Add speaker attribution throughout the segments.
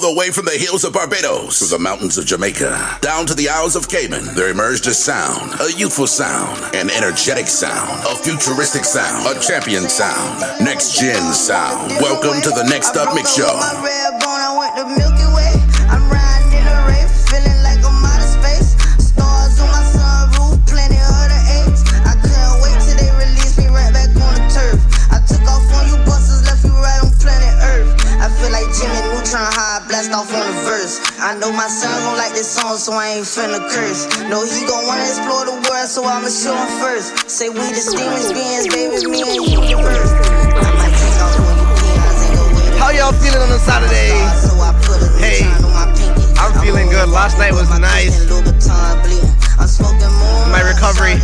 Speaker 1: The way from the hills of Barbados to the mountains of Jamaica, down to the Isles of Cayman, there emerged a sound, a youthful sound, an energetic sound, a futuristic sound, a champion sound, next gen sound. Welcome to the Next Up Mix Show.
Speaker 2: Know my son gon' like this song, so I ain't finna curse. No, he gon' wanna explore the world, so I'ma show him first. Say we distinguished beings, baby, me and you first.
Speaker 3: How y'all feeling on a Saturday? Hey, I'm feeling good. Last night was nice. My recovery.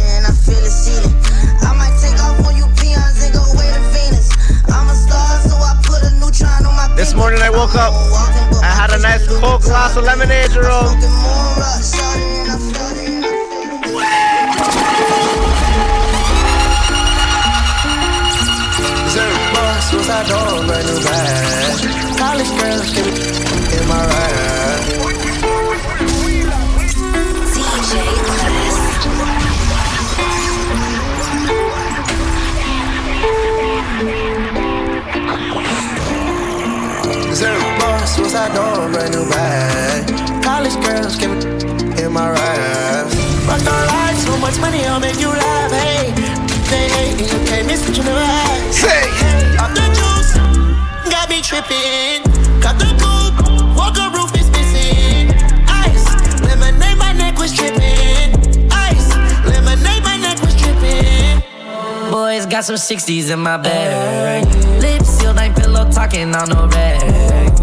Speaker 3: This morning I woke up, I had a nice cold glass of lemonade, Jerome. Suicide door, brand new bag. College girls, give it in my ride. Suicide door, brand new bag. College girls give it in my raps. Rockstar life, so much money, I'll make you laugh. Hey, they hate you can't miss what you never had. Say, hey, off the juice, got me tripping. Got the coupe, walker roof is missing. Ice, lemonade, my neck was tripping. Ice, lemonade, my neck was tripping. Boys got some 60s in my bag. Lips sealed, ain't pillow talking on no rag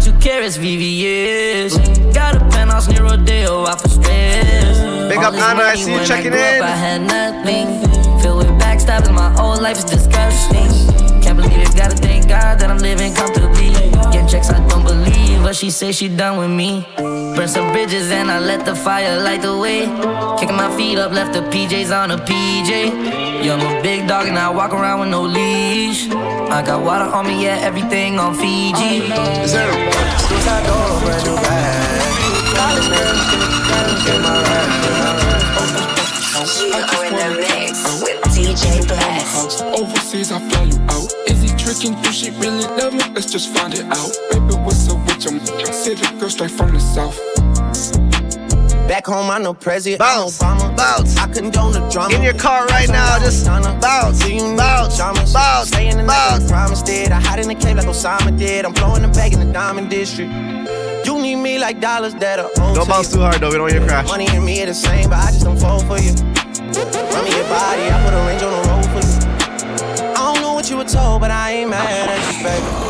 Speaker 3: got two carrots, VVS. Got a penthouse near Rodeo, out for stress. Big up Nana, I see you checking in. Up, I had nothing. Filled with backstabbing, my whole life is disgusting. Can't believe it, gotta thank God that I'm living comfortably. Getting checks, I don't believe, but she say she done with me. Burn some bridges and I let the fire light the way. Kicking my feet up, left the PJs on a PJ. Yeah, I'm a big dog and I walk around with no leash. I got water on me, yeah, everything on Fiji. Zero. Suicide door, brand new bag. College girls, get my
Speaker 4: You are in the mix with DJ Blast.
Speaker 5: Overseas, I fly you out. Is he tricking? Do she really love me? Let's just find it out. Baby, what's up with your city girl straight from the south?
Speaker 6: Back home, I know President
Speaker 3: bounce,
Speaker 6: Obama.
Speaker 3: Bounce.
Speaker 6: I condone the drama.
Speaker 3: In your car right now, just bounce, bounce, bounce, bounce.
Speaker 6: Stay in the bounce. Promise did. I hide in the cave like Osama did. I'm blowing the bag in the diamond district. You need me like dollars that are
Speaker 3: Don't bounce too hard though, we don't you to crash.
Speaker 6: Money and me are the same, but I just don't fall for you. Run me your body, I put a range on the road for you. I don't know what you were told, but I ain't mad at you, baby.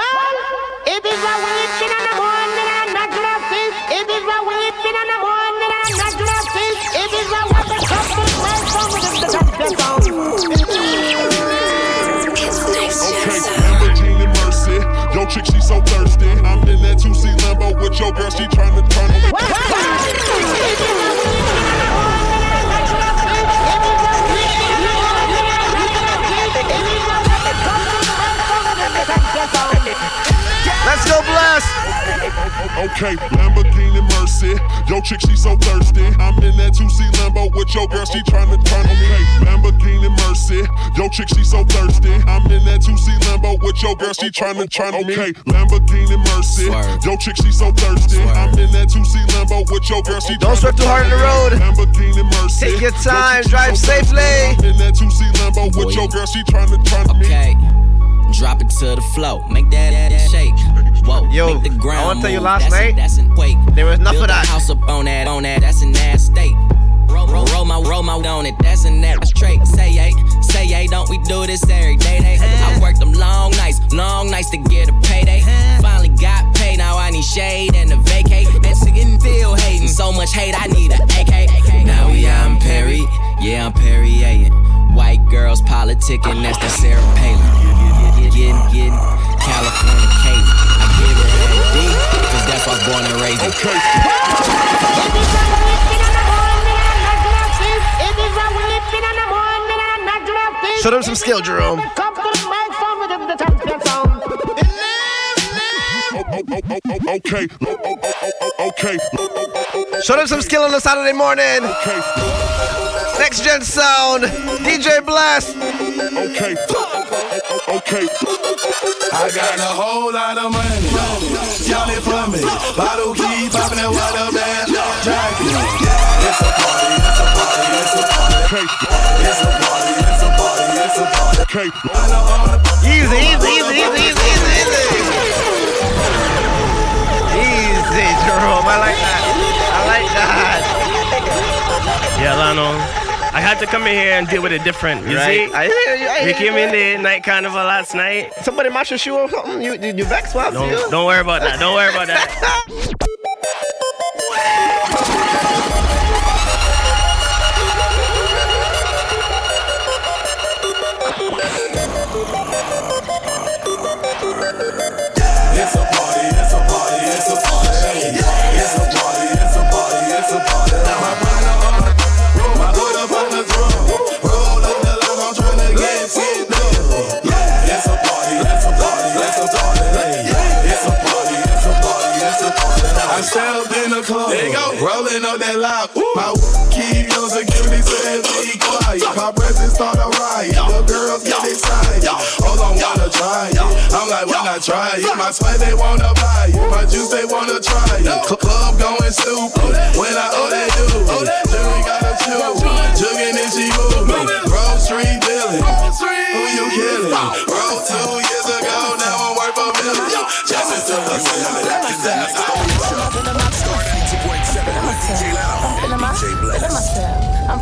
Speaker 7: I'm in that 2C Lambo with your girl, she tryna turn on me.
Speaker 3: Let's go, bless.
Speaker 7: Okay, Lamborghini Mercy. Yo, chick, she so thirsty. I'm in that 2C Lambo with your girl, she tryna turn on me. Lamborghini Mercy. Yo, chick, she so thirsty. I'm in that 2C Lambo with your girl, she tryna turn on me. Okay, Lamborghini Mercy. Yo, chick, she so thirsty. I'm in that 2C Lambo with your girl, she
Speaker 3: Don't sweat too hard on the road.
Speaker 7: Lamborghini Mercy.
Speaker 3: Take your time, drive safely.
Speaker 7: I'm in that 2C Lambo with your girl, she tryna turn on me.
Speaker 8: Okay. Drop it to the flow, make that, that shake. Whoa,
Speaker 3: Yo,
Speaker 8: make the ground
Speaker 3: I want to tell you last
Speaker 8: that's
Speaker 3: night,
Speaker 8: A, that's an quake.
Speaker 3: there was of that.
Speaker 8: House up on that, on that, that's an ass state. Roll, roll, roll my, roll my on it, that's an ass trait. Say hey, say hey, don't we do this every day? Day. I worked them long nights, long nights to get a payday. Finally got paid, now I need shade and a vacate. And singing feel hating, so much hate, I need a AK. Now we out in Perry, yeah I'm Perry. White girls politicking, that's the Sarah Palin. Getting, getting, California Kate.
Speaker 9: Show them some skill, Jerome.
Speaker 7: Okay, okay.
Speaker 9: Show them some skill on the Saturday morning. Next Gen Sound, DJ Blast.
Speaker 7: Okay, okay.
Speaker 10: I got a whole lot of money. Y'all it for me. Bottle keep popping that water man. Dragging. It's a party, it's a party, it's a party. It's a party, it's a party, it's a party.
Speaker 9: Easy, easy, easy, easy, easy, easy, easy. Easy, Jerome. I like that. I like that.
Speaker 11: Yeah, Lano. I had to come in here and deal with it different. You
Speaker 9: Right.
Speaker 11: see?
Speaker 9: I. I
Speaker 11: we came in there night carnival last night.
Speaker 9: Somebody match your shoe or something? You, you, you vex, what?
Speaker 11: Don't, don't worry about that. Don't worry about that.
Speaker 10: party. In the club, there you go, rolling up that loud. My keep your security says be quiet. My presence start a riot, the girls get excited. Hold on, wanna try it? I'm like, when I try it, my sweat they wanna buy it, my juice they wanna try it. Club going stupid. When I Just to the
Speaker 12: I'm feeling my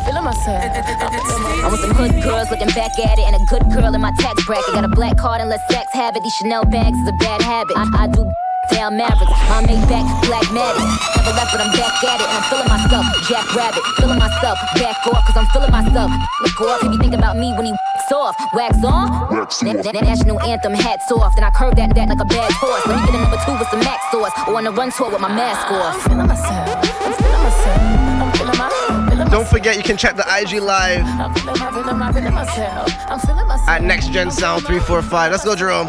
Speaker 12: feeling myself. I want some hood girls looking back at it, and a good girl in my tax bracket. Got a black card and let sex have it. These Chanel bags is a bad habit. I do down Mavericks, my Maybach, black matic. Never left, but I'm back at it, and I'm feeling myself. Jack Rabbit, feeling myself. Back off, cause I'm feeling myself. Look off, if you think about me when he wax off. Wax on? That, that, that national anthem hats off. Then I curve that that like a bad horse. Let me get a number two with some max sauce, or on a run tour with my mask off. I'm feeling myself. I'm feeling myself. I'm feeling my.
Speaker 9: Don't forget, you can check the IG live at Next Gen Sound 345. Let's go, Jerome.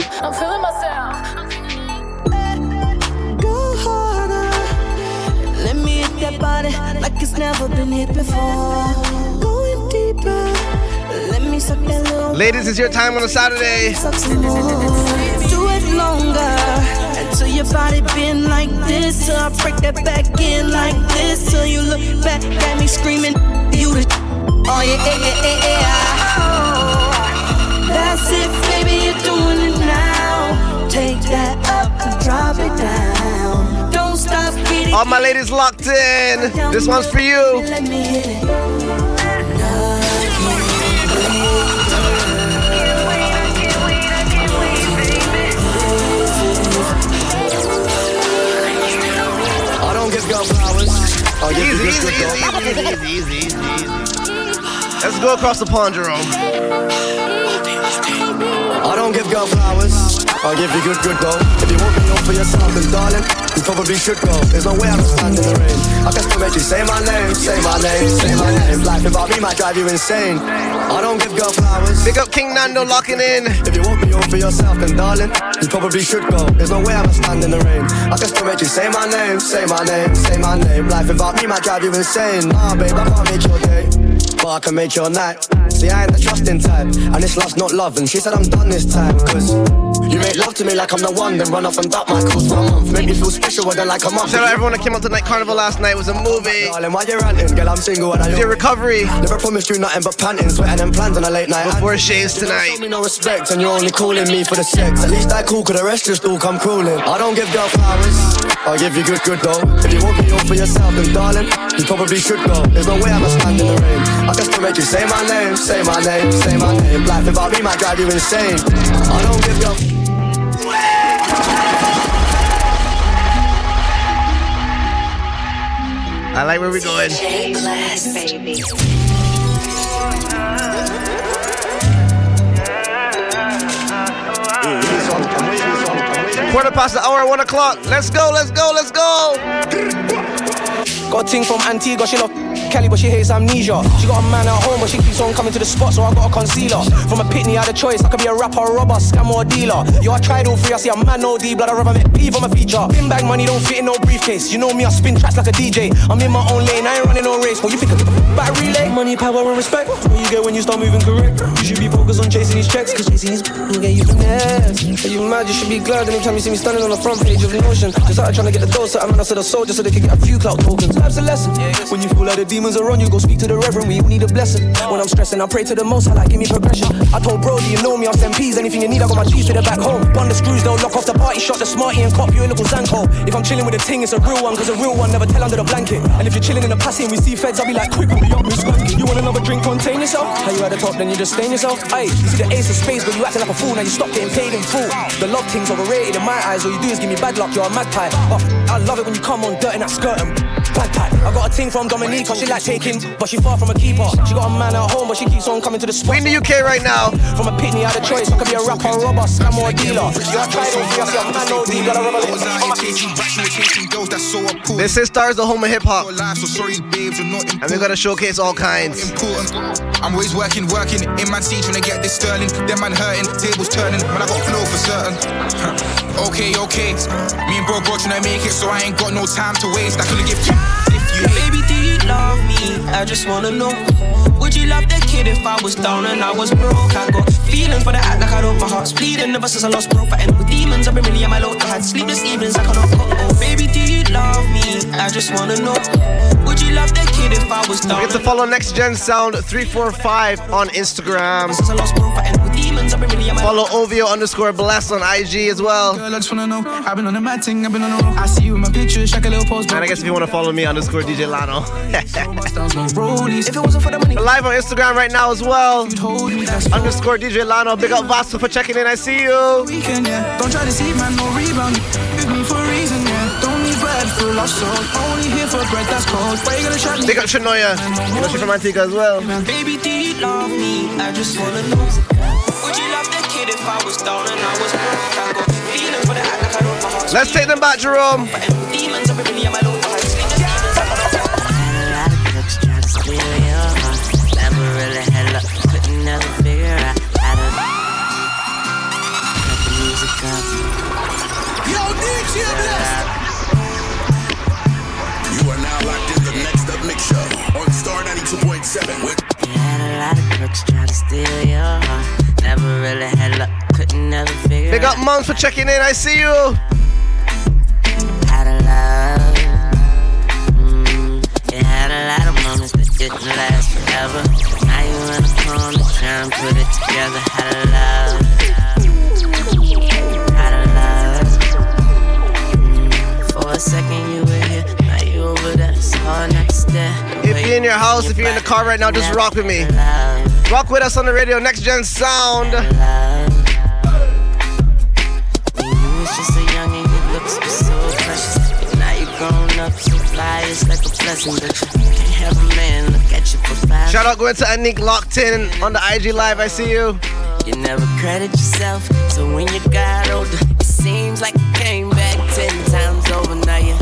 Speaker 13: That body like it's never been hit before. Going deeper. Let me suck that little.
Speaker 9: Ladies, it's your time on a Saturday.
Speaker 13: Suck some more. Do it longer. Until your body been like this. Till I break that back in like this. Till you look back at me screaming. You the. Oh yeah, yeah, yeah, yeah, yeah. Oh, that's it, baby. You're doing it now. Take that up and drop it down. Don't stop getting.
Speaker 9: All my ladies locked in. This one's for you.
Speaker 13: Let me hit it.
Speaker 14: I don't give girl flowers. I'll oh, give
Speaker 9: Easy,
Speaker 14: you
Speaker 9: easy,
Speaker 14: good
Speaker 9: easy,
Speaker 14: girl.
Speaker 9: easy, easy, easy, easy, easy. Let's go across the pond, Jerome.
Speaker 14: I don't give girl flowers. I'll give you good, good though. If you want me all for yourself, then darling, you probably should go. There's no way I'm gonna stand in the rain. I can still make you say my name, say my name, say my name. Life without me might drive you insane. I don't give girl flowers.
Speaker 9: Big up King Nando locking in.
Speaker 14: If you want me all for yourself, then darling, you probably should go. There's no way I'm gonna stand in the rain. I can still make you say my name, say my name, say my name. Life without me might drive you insane. Nah, babe, I can't make your day, but I can make your night. See, I ain't the trusting type, and this love's not love. And she said I'm done this time, cause you make love to me like I'm the one, then run off and duck my calls for a month. Make me feel special, well, then like a month.
Speaker 9: Shout out everyone that came out to Night Carnival last night. It was a movie.
Speaker 14: Darling, why you ranting? Girl, I'm single and I
Speaker 9: your recovery.
Speaker 14: Never promised you nothing but panting, sweating and plans on a late night.
Speaker 9: Before shaves tonight.
Speaker 14: Show me no respect and you're only calling me for the sex. At least I cool, cause the rest just all come crawling. I don't give girl flowers. I'll give you good, good though. If you want me all for yourself, then darling, you probably should go. There's no way I'm a stand in the rain. I can still make you say my name, say my name, say my name. Life without me might drive you insane. I don't give girl.
Speaker 9: I like where we're going. Quarter past the hour, one o'clock. Let's go, let's go, let's go.
Speaker 15: Got a ting from Antigua, she love Kelly, but she hates amnesia. She got a man at home, but she keeps on coming to the spot, so I got a concealer. From a pitney, I had a choice. I could be a rapper, a robber, scam, or dealer. Yo, I tried all three. I see a man, no D, blood. I rather make P on my feature. Bin bag money don't fit in no briefcase. You know me, I spin tracks like a DJ. I'm in my own lane, I ain't running no race. What you think? of Back relay? Money, power, and respect. What you get when you start moving correct? You should be focused on chasing these checks, cause chasing these will get you finesse. Are you mad? You should be glad anytime you see me standing on the front page of Notion. Just started trying to get the dose, so I'm out to the soldier so they can get a few clout tokens. Life's a lesson. When you feel like the demons are on you, go speak to the reverend. We need a blessing. When I'm stressing, I pray to the most. I like give me progression. I told Brody, you know me, I'll send P's. Anything you need, I got my G's to the back home. Bun the screws, they'll lock off the party, shot the smarty, and cop you a little Zanko. If I'm chilling with a ting, it's a real one, cause a real one never tell under the blanket. And if you're chilling in the passy and we see feds, I'll be like, quick, we'll be up, Miss Spanky. You want another drink, contain yourself? How you at the top, then you just stain yourself? Aye, you see the ace of spades, but you acting like a fool, now you stop getting paid in full. The love thing's overrated in my eyes, all you do is give me bad luck, you're a magpie. But I love it when you come on dirt in that skirt and bagpipe. I got a ting from Dominica, she like taking, but she far from a keeper. She got a man at home, but she keeps on coming to the spot.
Speaker 9: We in the UK right now.
Speaker 15: From a pitney, I had a choice. I could be a rapper, robber, scam, or a dealer. You are trying to I see a man, no D, got a rubber
Speaker 9: This is Stars, the home of hip hop. And we're gonna showcase all kinds.
Speaker 16: I'm always working, working in my scene trying to get this sterling. Them man hurting, tables turning. Man, I got flow for certain. okay, okay. Me and bro, bro trying to make it, so I ain't got no time to waste. I couldn't give two if you
Speaker 17: Baby, do you love me? I just wanna know. Would you love the kid if I was down and I was broke? I got feelings, but I act like I don't. My heart's bleeding ever since I lost bro. Fighting with demons, I've been really on my low. I had sleepless evenings, I cannot go. Oh, baby, do you love me? I just wanna know. Would you love the kid if I was down?
Speaker 9: Get to follow Next Gen Sound 345 on Instagram. Follow OVO underscore blast on IG as well.
Speaker 16: Girl, I just wanna know. I've been on the mad thing, I've been on the road. I see you in my pictures, check a little post.
Speaker 9: And I guess if you want to follow me, underscore DJ Lano.
Speaker 16: if it wasn't for the money,
Speaker 9: live on Instagram right now as well. Underscore DJ Lano. Big up Vasto for checking in. I see you.
Speaker 16: Weekend, yeah. Don't try to see man, no rebound. With me for a reason, yeah. Don't need bread for lost soul. Only here for bread that's cold. Why you gonna shut me?
Speaker 9: Big up Shanoya. You know she's from Antigua as well.
Speaker 17: Baby, do you love me? I just wanna know. Would you love the kid if I was down and I was broke? I got feelings, but I act like I don't. My heart's
Speaker 9: Let's take them back, Jerome.
Speaker 17: demons, I've been really on my low. I had sleepless evenings, I cannot
Speaker 3: Trying to steal your heart. Never really had luck. Couldn't never figure out how to cut the music up.
Speaker 10: Yo, DJ
Speaker 2: You are now locked in the next up mix show on Star 92.7 with
Speaker 3: You had a lot of crooks trying to steal your heart. Never really had luck. Couldn't never figure
Speaker 9: Big up Mons for checking in. I see you.
Speaker 3: how to love. Mm, you had a lot of moments that didn't last forever. Now you in the corner trying to put it together. How to love. How to love. Mm, for a second you were here, now you over there. It's hard not to stare.
Speaker 9: If you're in your house, if you're in the car right now, just rock with me. Rock with us on the radio, Next Gen Sound.
Speaker 3: When you was just a youngin', your looks were so precious. Now you grown up, so fly, it's like a blessing. But you can't have a man look at you for five.
Speaker 9: Shout out going to Anik locked in on the IG Live. I see you.
Speaker 3: You never credit yourself, so when you got older, it seems like you came back ten times over. Now you're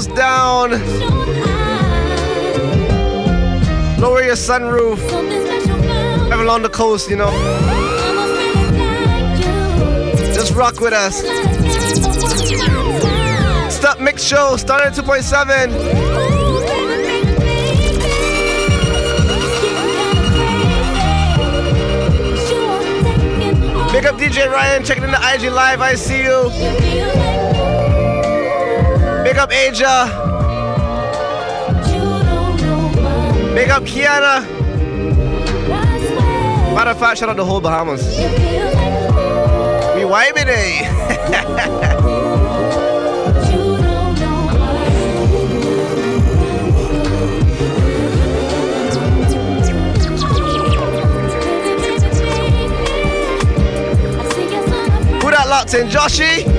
Speaker 9: windows down. Lower your sunroof. Drive along the coast, you know. Just rock with us. Up, Mix Show, started at 2.7. Big up DJ Ryan, checking in the IG Live. I see you. Big up Aja. Big up Kiana. Matter of fact, shout out to the whole Bahamas. We? Who that locked in? Joshy?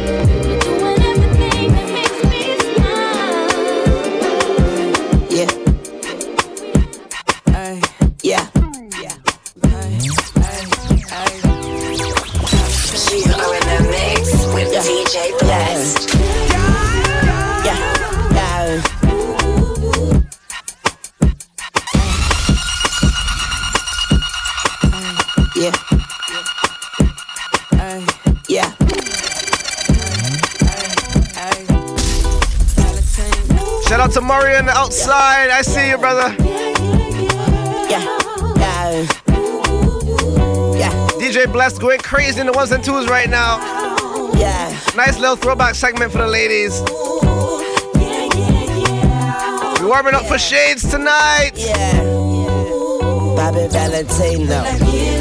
Speaker 9: Outside. I see you, brother.
Speaker 3: Yeah. Yeah. Yeah.
Speaker 9: DJ Blessed going crazy in the ones and twos right now.
Speaker 3: Yeah.
Speaker 9: Nice little throwback segment for the ladies. We warming up for shades tonight.
Speaker 3: Yeah. Bobby Valentino.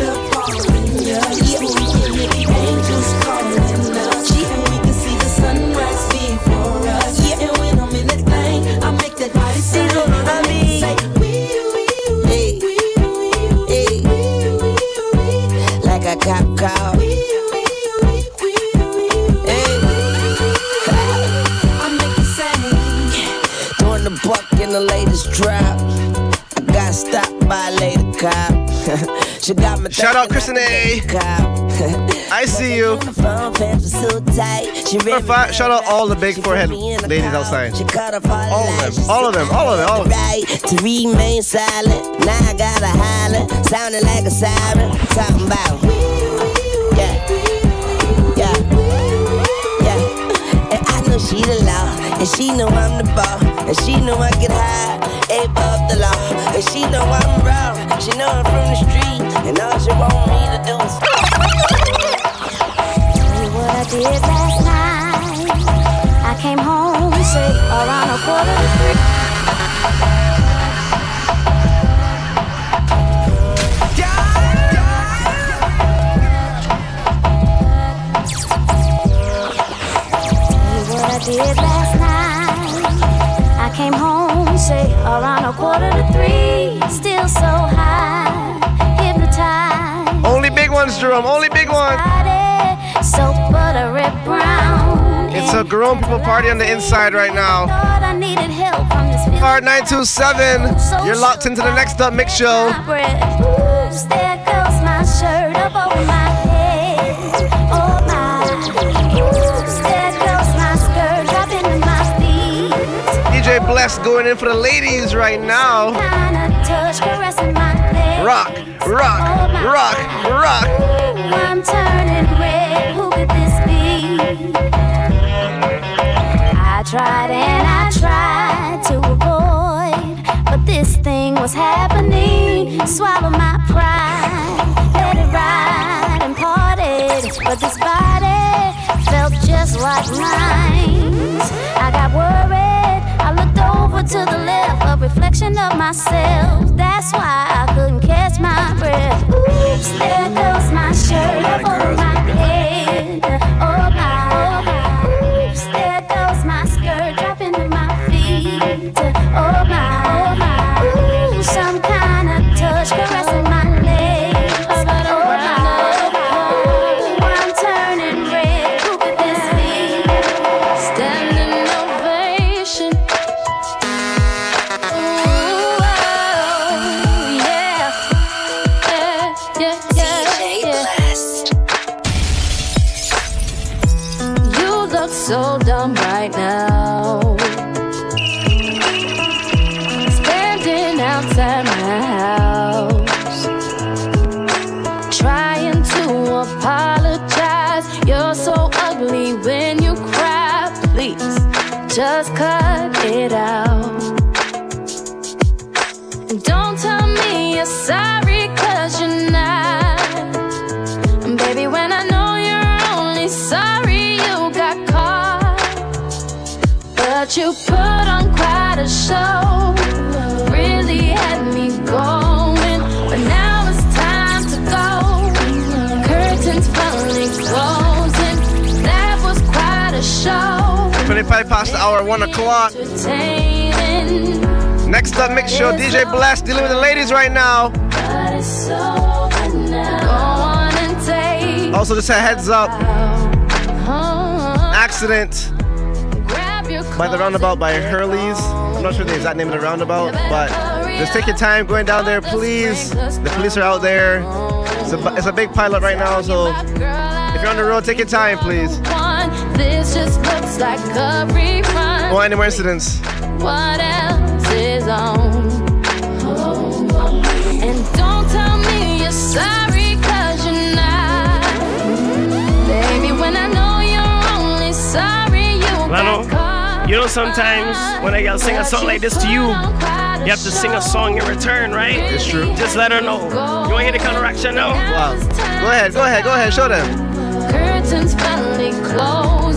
Speaker 9: Shout out Kristen A. I see you. Of shout out all the big forehead ladies outside. All of them. All of them. All of them. All of them.
Speaker 3: right to remain silent. Now I gotta holler, sounding like a siren. Talking about, yeah, yeah, yeah. And I know she the law, and she know I'm the ball, and she know I get high above the law, and she know I'm raw. She know I'm from the street, and all she want me to do is.
Speaker 18: what I did last night. I came home, say, around a quarter to three. Did last came home, say, around a quarter to three. Still so high, hypnotized.
Speaker 9: Only big ones, Jerome. Only big ones.
Speaker 18: So butter red brown.
Speaker 9: It's a grown people party on the inside right now.
Speaker 18: Thought I needed help from this
Speaker 9: Hard 927. You're locked into the next up mix show. Going in for the ladies right now. Rock, rock, rock, rock.
Speaker 18: I'm turning red. Who could this be? I tried and I tried to avoid, but this thing was happening. Swallow my pride, let it ride and parted. But this body felt just like mine. I got worried. Over to the left, a reflection of myself. That's why I couldn't catch my breath. Oops, there goes my shirt up over my head. Oh
Speaker 9: hour, 1 o'clock. Next up, mix show, DJ Blast, dealing with the ladies right now. Also, just a heads up accident by the roundabout by Hurley's. I'm not sure the exact name of the roundabout, but just take your time going down there, please. The police are out there. It's a, it's a big pileup right now, so if you're on the road, take your time, please.
Speaker 19: One. This just looks like a rerun.
Speaker 9: Oh, any more incidents?
Speaker 19: What else is on? And don't tell me you're sorry, cause you're not. Baby, when I know you're only sorry, you got
Speaker 11: Lano,
Speaker 19: caught.
Speaker 11: you know sometimes when a girl sing a song like this to you, you have to sing a song in return, right?
Speaker 9: It's true.
Speaker 11: Just let her know. You want to hear the counteraction now?
Speaker 9: Wow. Go ahead, go ahead, go ahead, show them.
Speaker 19: Curtains finally closing.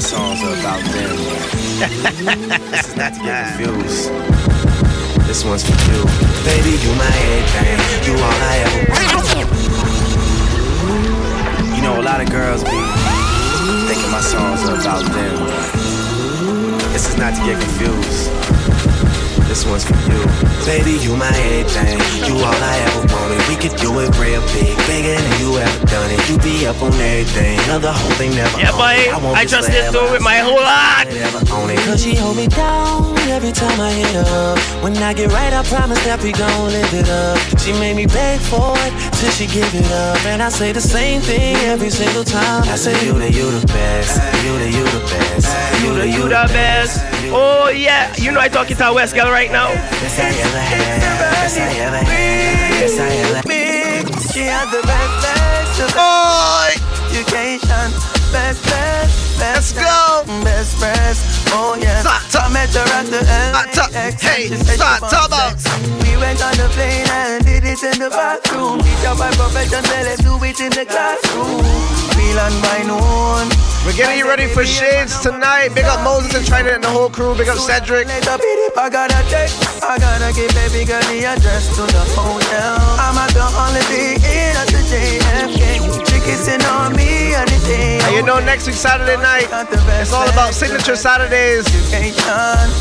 Speaker 20: Songs are about them. this is not to get confused. This one's for you. Baby, you my everything. You all I ever You know, a lot of girls be thinking my songs are about them. This is not to get confused. This one's for you. Baby, you my everything. You all I ever wanted. We could do it real big, bigger than you ever done it. You be up on everything. Another whole thing never
Speaker 11: Yeah, boy.
Speaker 20: it.
Speaker 11: I trust this
Speaker 20: forever.
Speaker 11: dude with my whole heart.
Speaker 20: Cause she hold me down every time I hit up. When I get right, I promise that we gon' live it up. She made me beg for it till she give it up. And I say the same thing every single time. I say, You the, you the best. You the, you the best.
Speaker 11: You the, you the best. Oh, yeah. You know I talking to a West girl right now.
Speaker 20: Best I ever had. Best I ever had. Best I ever had.
Speaker 21: She had the best, best, the best education. Best, best, best.
Speaker 9: Let's go.
Speaker 21: Best friends. Oh, yeah. I met her at the LAX.
Speaker 9: Hey,
Speaker 21: She said she
Speaker 9: start,
Speaker 21: wants
Speaker 9: talk about.
Speaker 21: sex. We went on the plane and did it in the bathroom. Teacher by profession, tell them do it in the classroom. Feel on by noon.
Speaker 9: We're getting you ready for Shades tonight. Big up Moses and Trident and the whole crew. Big up Cedric.
Speaker 21: Later, beat it, I gotta take. I gotta give baby girl the address to the hotel. I'm at the holiday inn at the JFK. She kissing on me and it ain't
Speaker 9: And you know, next week, Saturday night, it's all about Signature Saturdays.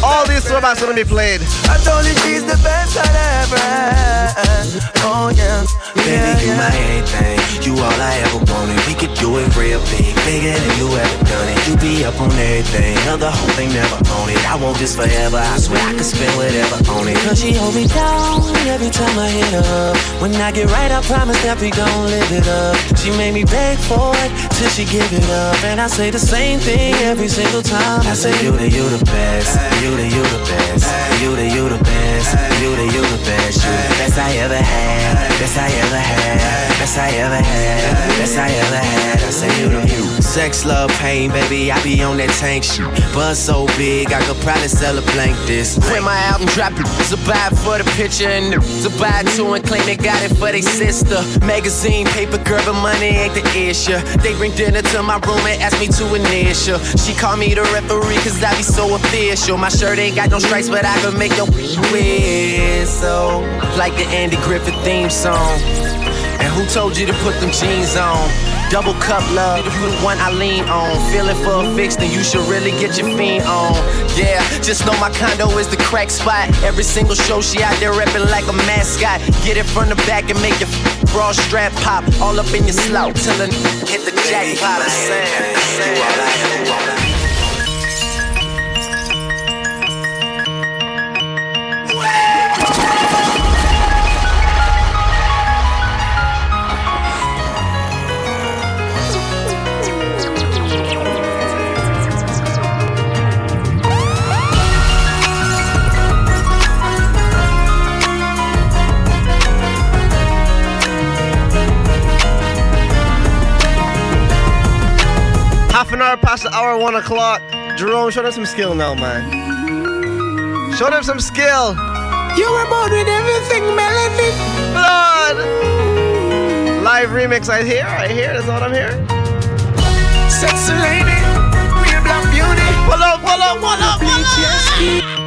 Speaker 9: All these throwbacks gonna be played.
Speaker 21: I told you she's the best I'd ever had. Oh yeah,
Speaker 20: Baby, you my everything. You all I ever wanted. We could do it real big, bigger than you ever done it. You be up on everything, other whole thing never own it. I want this forever. I swear I could spend whatever on it. Cause she hold me down every time I hit her up. When I get right, I promise that we gon' live it up. She made me beg for it till she give it up, and I say the same thing every single time. I say you the you the best, you the you the best, you the you the best, you the you the best, you the best I ever had, best I ever had, best I ever had, best I ever had. I say you the you. Sex, love, pain, baby, I be on that tank shit. Buzz so big, I could probably sell a blank this.
Speaker 6: When my album drop, it's a buy for the picture and it's a buy two and claim they got it for their sister. Magazine, paper, girl, but money ain't the issue. They bring dinner to my room and ask me to initial. She call me the referee cause I be so official. My shirt ain't got no stripes, but I can make your whistle. Like the Andy Griffith theme song. And who told you to put them jeans on? Double cup love, you the one I lean on. Feeling for a fix, then you should really get your fiend on. Yeah, just know my condo is the crack spot. Every single show she out there reppin' like a mascot. Get it from the back and make your bra strap pop. All up in your slouch, till hit the jackpot.
Speaker 9: Past the hour one o'clock. Jerome, show them some skill now, man. Show them some skill.
Speaker 22: You were born with everything, Melody.
Speaker 9: Blood. Live remix, I hear, I hear. That's what I'm hearing.
Speaker 22: Sexy lady, real black beauty.
Speaker 9: Pull up, pull up, pull up, pull up.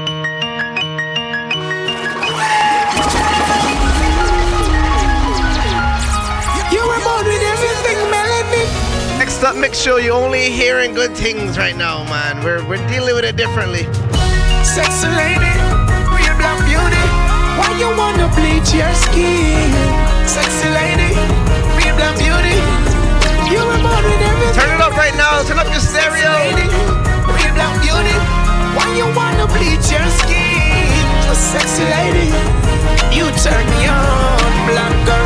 Speaker 9: Up, make sure you only hearing good things right now, man. We're, we're dealing with it differently.
Speaker 22: Sexy lady, real black beauty. Why you wanna bleach your skin? Sexy lady, real black beauty. You were born with everything.
Speaker 9: Turn it up right now. Turn up your stereo.
Speaker 22: Sexy Lady, real black beauty. Why you wanna bleach your skin? Sexy lady, you turn me on, black girl.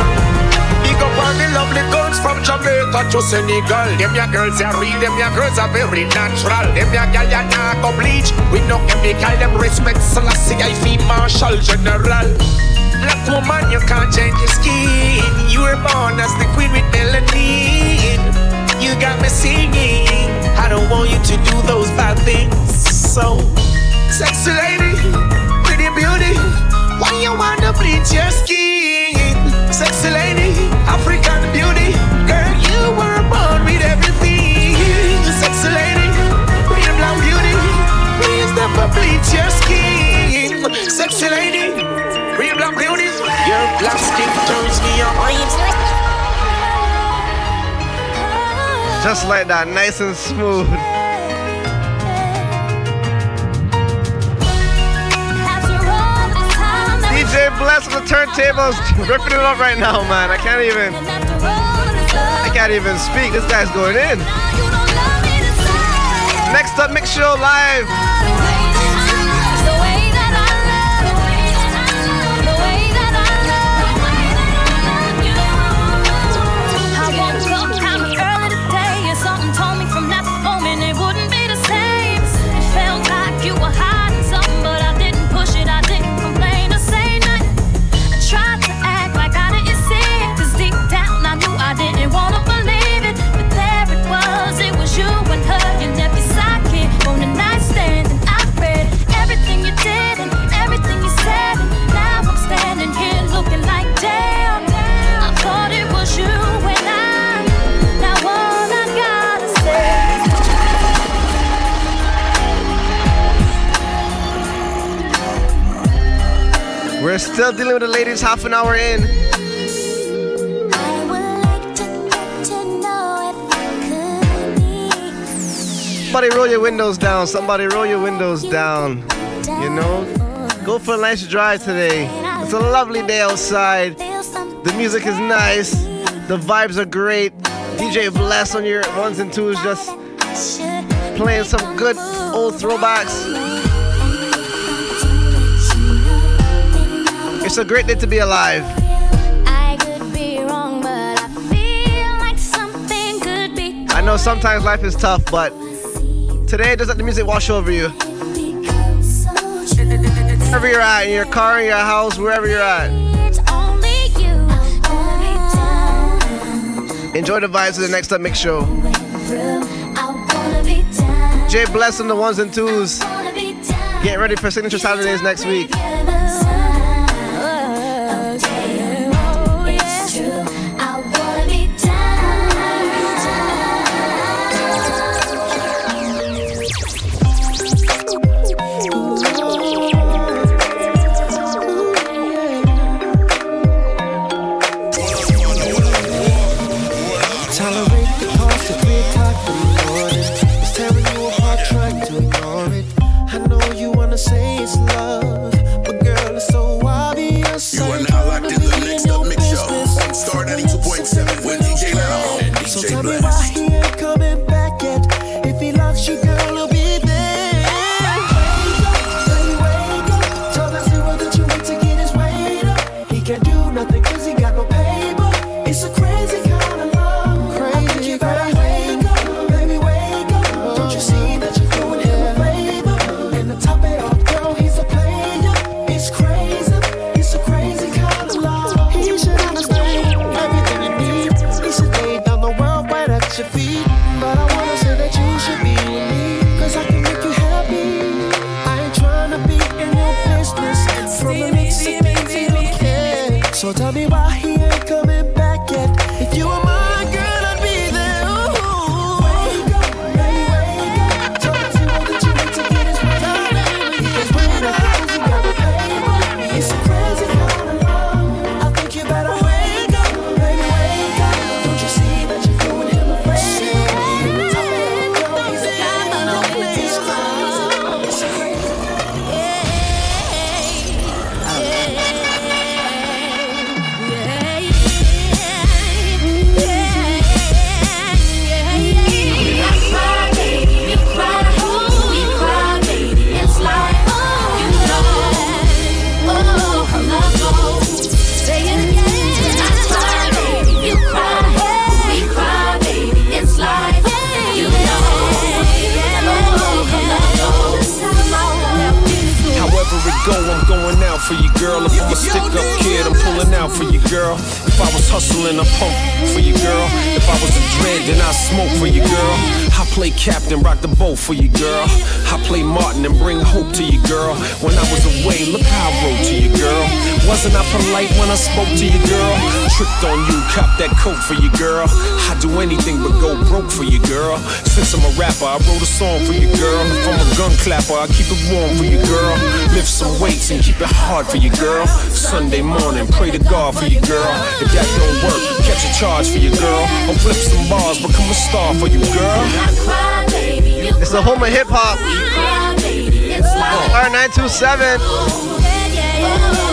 Speaker 22: Big up the lovely girls from Jamaica to Senegal. Them ya girls ya real, them ya girls are very natural. Them ya gal ya nah go bleach with no chemical. Them respect Selassie, I feel Marshal General. Black woman, you can't change your skin. You were born as the queen with melanin. You got me singing. I don't want you to do those bad things. So, sexy lady, pretty beauty. Why you wanna bleach your skin? Sexy lady, African beauty. Girl, you were born with everything. Sexy lady, real blonde beauty. Please never bleach your skin. Sexy lady, real blonde beauty. Your black skin turns me on.
Speaker 9: Just like that, nice and smooth. The turntables, ripping it up right now, man. I can't even. I can't even speak. This guy's going in. Next up, Mix Show Live. Still dealing with the ladies half an hour in. Somebody roll your windows down. Somebody roll your windows down. You know? Go for a nice drive today. It's a lovely day outside. The music is nice. The vibes are great. DJ Bless on your ones and twos just playing some good old throwbacks. It's a great day to be alive.
Speaker 18: I could be wrong, but I feel like something could be.
Speaker 9: I know sometimes life is tough, but today just let the music wash over you. Wherever you're at, in your car, in your house, wherever you're at. Enjoy the vibes of the next up mix show. Jay Bless on the ones and twos. Get ready for Signature Saturdays next week.
Speaker 23: Out for you, girl. If I'm a stick up kid, I'm pulling out for you, girl. If I was hustling, I'm pump for you, girl. If I was a dread, then I smoke for you, girl. I play captain, rock the boat for you, girl. I play Martin and bring hope to you, girl. When I was away, look how I wrote to you, girl. Wasn't I polite when I spoke to you, girl? Tricked on you, cop that coat for you, girl. I do anything but go broke for you, girl. Since I'm a rapper, I wrote a song for you, girl. If I'm a gun clapper, I keep it warm for you, girl. Lift some weights and keep it hard for you, girl. Sunday morning, pray to God for you, girl. If that don't work, catch a charge for you, girl. Or flip some bars, become a star for you, girl.
Speaker 9: It's the home of hip hop. R927.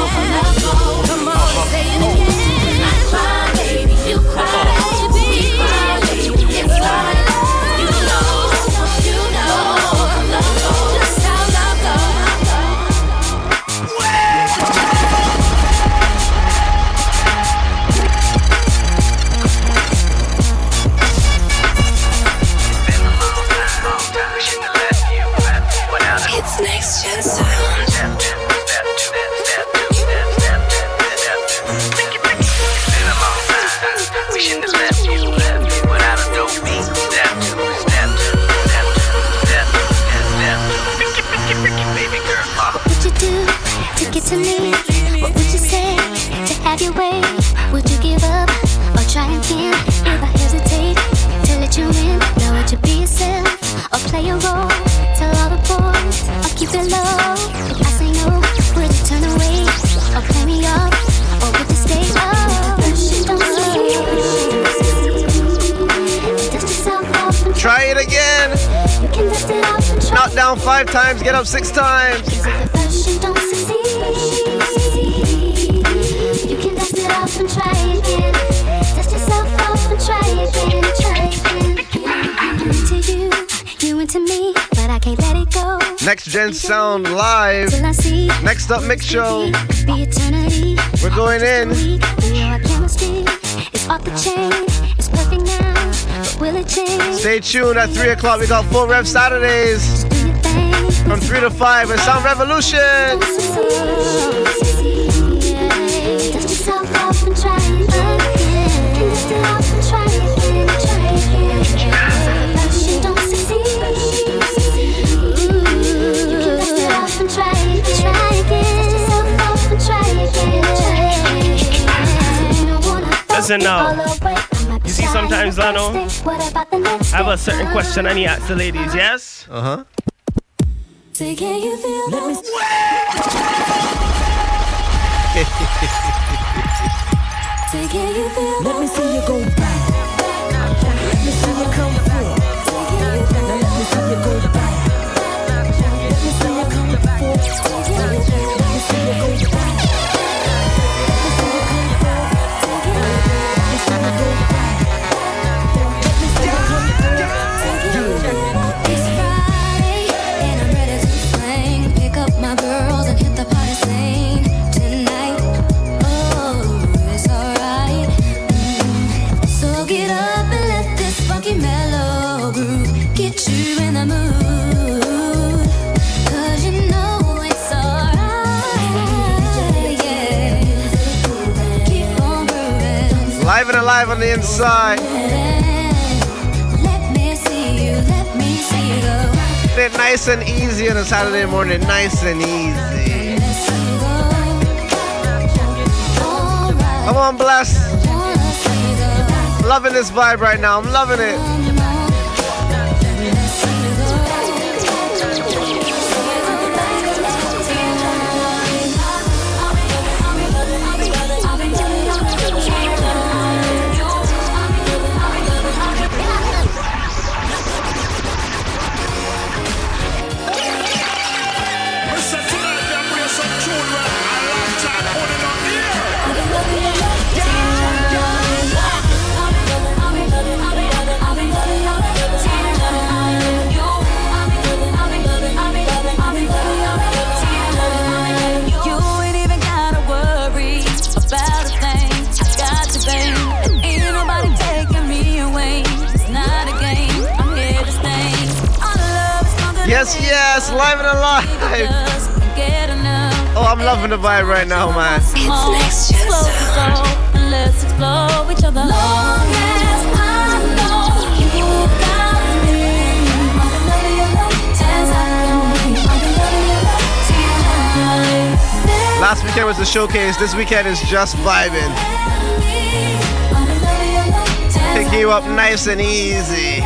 Speaker 18: Into me, but I can't let it.
Speaker 9: Next Gen Sound live.
Speaker 18: Till I see
Speaker 9: Next up, Mix Show. We're going in.
Speaker 18: We know our chemistry is off the chain. It's perfect now, will it change?
Speaker 9: Stay tuned at 3 o'clock. We got full rev Saturdays from 3 to 5 with Sound Revolution.
Speaker 18: Dust yourself off and try again. Dust it off and try again. Try again. Version don't succeed. You can dust it off and try again. Try again. Dust yourself off and try again. Try again.
Speaker 11: Listen now. You see, sometimes, Lano, I have a certain question I need to ask the ladies, yes?
Speaker 9: Uh huh.
Speaker 18: Can you feel Let me Say, can you feel
Speaker 19: Let me see you go back.
Speaker 9: Alive on the inside. It nice and easy on a Saturday morning. Nice and easy.
Speaker 19: Come on, bless. Loving this vibe right now. I'm loving it. Yes, yes, live and alive.
Speaker 4: than get.
Speaker 19: Oh, I'm loving the vibe right now, man.
Speaker 4: It's next gen. Let's explore each other. Long as I know you got me. I'll be loving you as I know you. I'll be loving you tonight.
Speaker 19: Last weekend was the showcase. This weekend is just vibing. Pick you up nice and easy.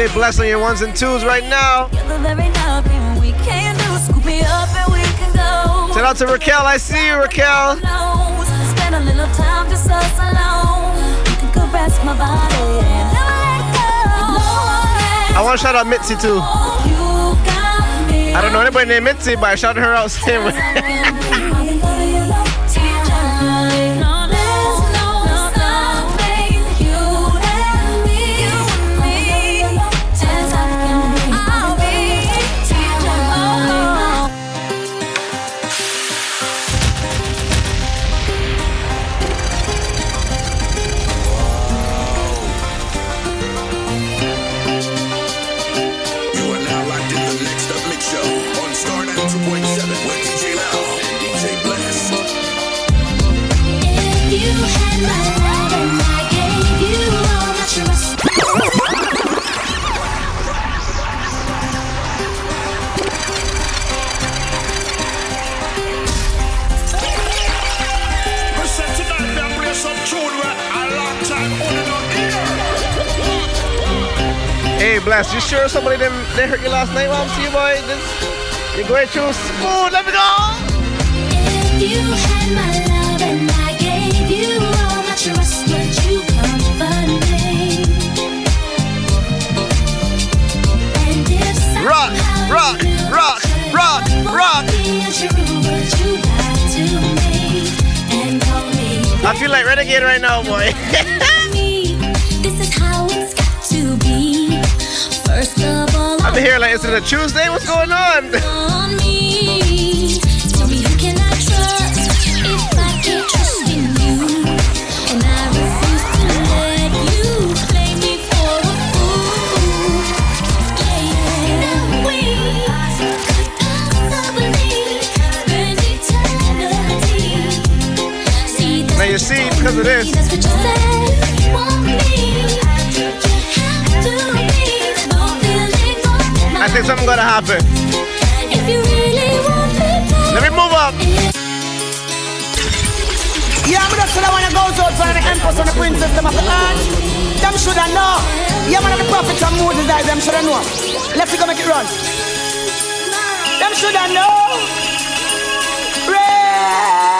Speaker 19: DJ Bless on your ones and twos right now.
Speaker 4: you the very nothing we can do. Scoop me up and we can go.
Speaker 19: Shout out to Raquel. I see you, Raquel.
Speaker 4: Spend a little time just us alone. You can caress my body and never let go.
Speaker 19: I want to shout out Mitzi too.
Speaker 4: You got me.
Speaker 19: I don't know anybody named Mitzi, but I shouted her out same way.
Speaker 9: You
Speaker 19: sure somebody didn't they hurt you last night? Well, see you, boy. This, you're going through food. Let me go.
Speaker 4: You had my love and I gave you all my trust, but you comfort me. And if
Speaker 19: Rock, rock, rock, rock, rock. I feel like renegade right now, boy.
Speaker 4: fool. Yeah, yeah. We could possibly spend eternity. See, that's
Speaker 19: Now you see, because of this. Think something gonna happen.
Speaker 4: if you really want me.
Speaker 19: Let me move up.
Speaker 24: Yeah, I'm just I wanna go out for the empress and the princess, them of the earth. Them shoulda know. Yeah, man, the prophets and Moses, I them shoulda know. Let's go make it run. Them shoulda know. Ray.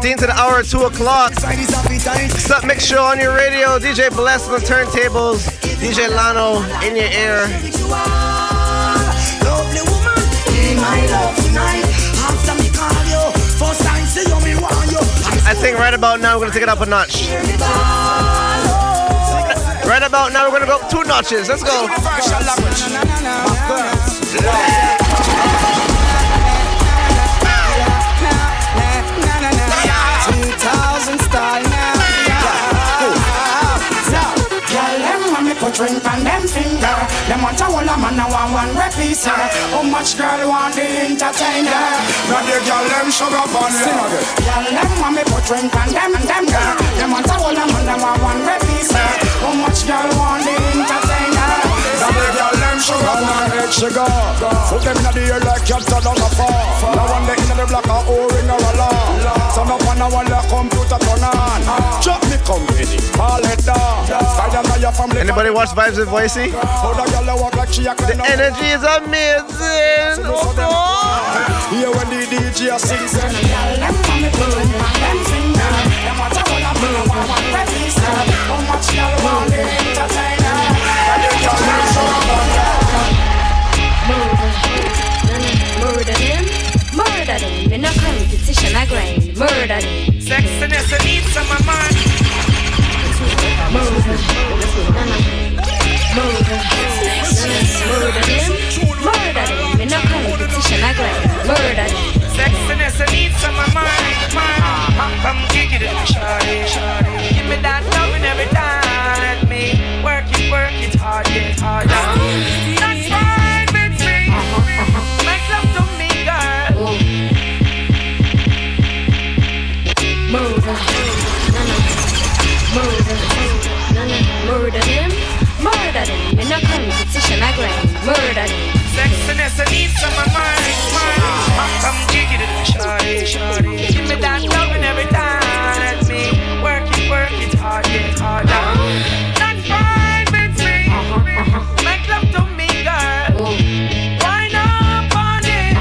Speaker 9: 15 to the hour, 2 o'clock. Mix Show on your radio? DJ Bless on the turntables. DJ Lano in your ear. I think right about now we're gonna take it up a notch. Right about now we're gonna go up two notches. Let's go.
Speaker 25: Put ring on them finger. Them want a whole a man, I want one repiece. How much girl want the entertainer? Got the girl them sugar bun Girl, them want me put ring on them and them girl. Them want a whole a man, I want one repiece. How much girl want the entertainer? Got the girl them sugar bun
Speaker 26: sugar. Put them in the air like cats down a far. Now one day in the block a O-ring or a law. Son up on a wall the computer turn on. Drop me company, call it down. Style them now your family.
Speaker 9: Anybody watch Vibes with Voicey?
Speaker 26: How the girl walk like she a
Speaker 9: The energy is amazing. Oh,
Speaker 26: Here when the DJ a sing.
Speaker 25: Them want me put ring on them finger. Them want a whole a man, I want one repiece. How much girl want entertainer? Got the girl them sugar bun
Speaker 27: Murder them, murder them. In a competition, I grind. Murder them.
Speaker 22: Sexiness, I need some of.
Speaker 27: Murder. Murder. Murder murder a competition, I grind. Murder them.
Speaker 22: Sexiness, I need some of mine. Come. Give me that loving every time. Me work it, work it hard, get.
Speaker 27: Competition, I grind. Murder.
Speaker 22: Sexiness, I need some of mine. mine. Come kick it, shawty, shawty. Give me that loving every time. Let me work it, work it hard, get harder. That's fine with me. Make love to me, girl. Wine up on it.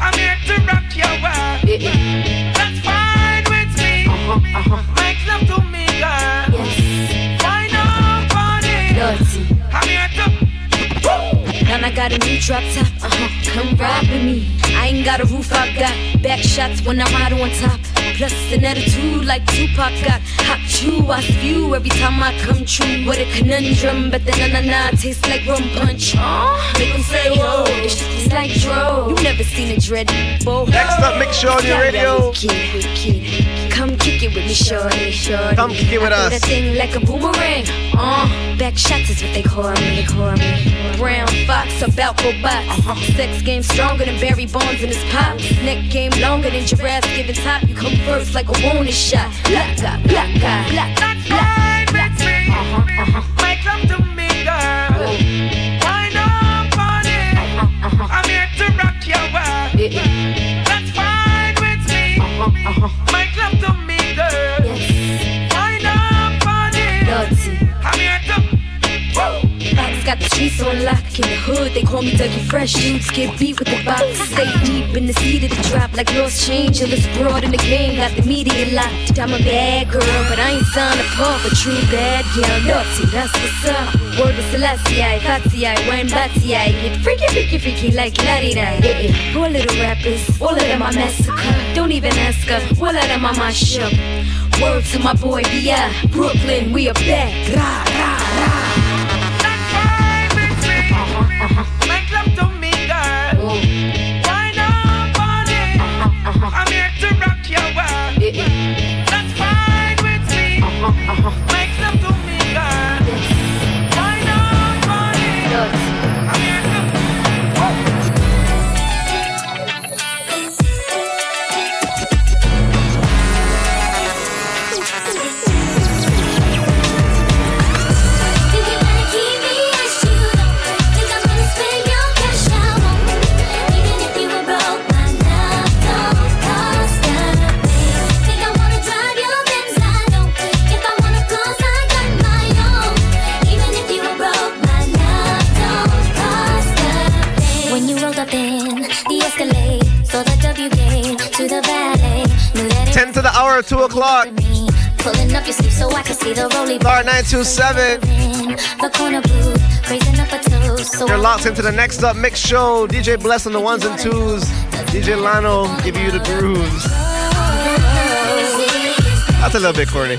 Speaker 22: I'm here to rock your world. That's fine with me. Make love to me, girl. Wine up on it.
Speaker 27: Dirty.
Speaker 22: I'm here to.
Speaker 27: Now I got a new drop top, uh-huh. Come ride with me. I ain't got a roof, I got back shots when I ride on top. Plus an attitude like Tupac got. Hot chew, I spew every time I come true. What a conundrum, but the na na na tastes like rum punch. Uh, make 'em say, whoa, this shit is like dro. You never seen a dread before.
Speaker 9: Next up, Mix Show on your radio.
Speaker 27: Wicked, wicked. Come kick it with me, shorty, shorty.
Speaker 9: Come kick it with
Speaker 27: I throw
Speaker 9: us.
Speaker 27: That thing like a boomerang. Uh, back shots is what they call me. They call me. Brown fox about go box. Uh-huh. Sex game stronger than Barry Bonds in his pops. Neck game longer than giraffes giving top. You come first like a wanted shot. Black guy, black guy, black guy, black
Speaker 22: Fine with me. Uh-huh, uh-huh. Make love to me, girl. Oh. Wine up on it. I'm here to rock your world. That's fine with me. Make love to
Speaker 27: The on lock in the hood. They call me Dougie Fresh. Dudes get beat with the box. Stay deep in the seat of the drop like lost change. Illest broad in the game. Got the media locked. I'm a bad girl, but I ain't signed up for a true bad girl. Naughty, that's what's up. Word to Celestia, I, Fatsy, I, Wayne Batsy, I get freaky, freaky, freaky like Laddie Da. Yeah, yeah. Poor little rappers, all of them I massacre. Don't even ask her, all of them I mash up. Word to my boy B.I. Brooklyn, we are back. Rah, rah, rah.
Speaker 22: Girl.
Speaker 9: 927. You're locked into the next up mix show. DJ Bless on the ones and twos. DJ Lano give you the grooves. That's a little bit corny.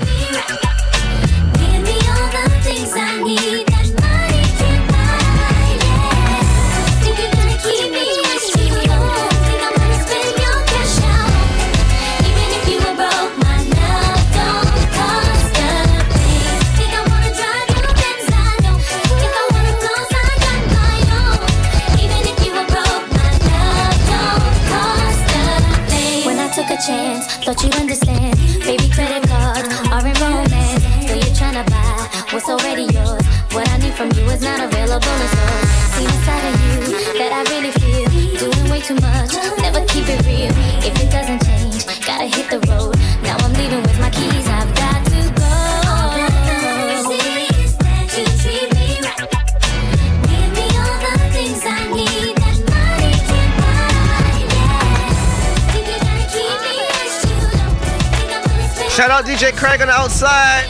Speaker 9: DJ Craig on the outside.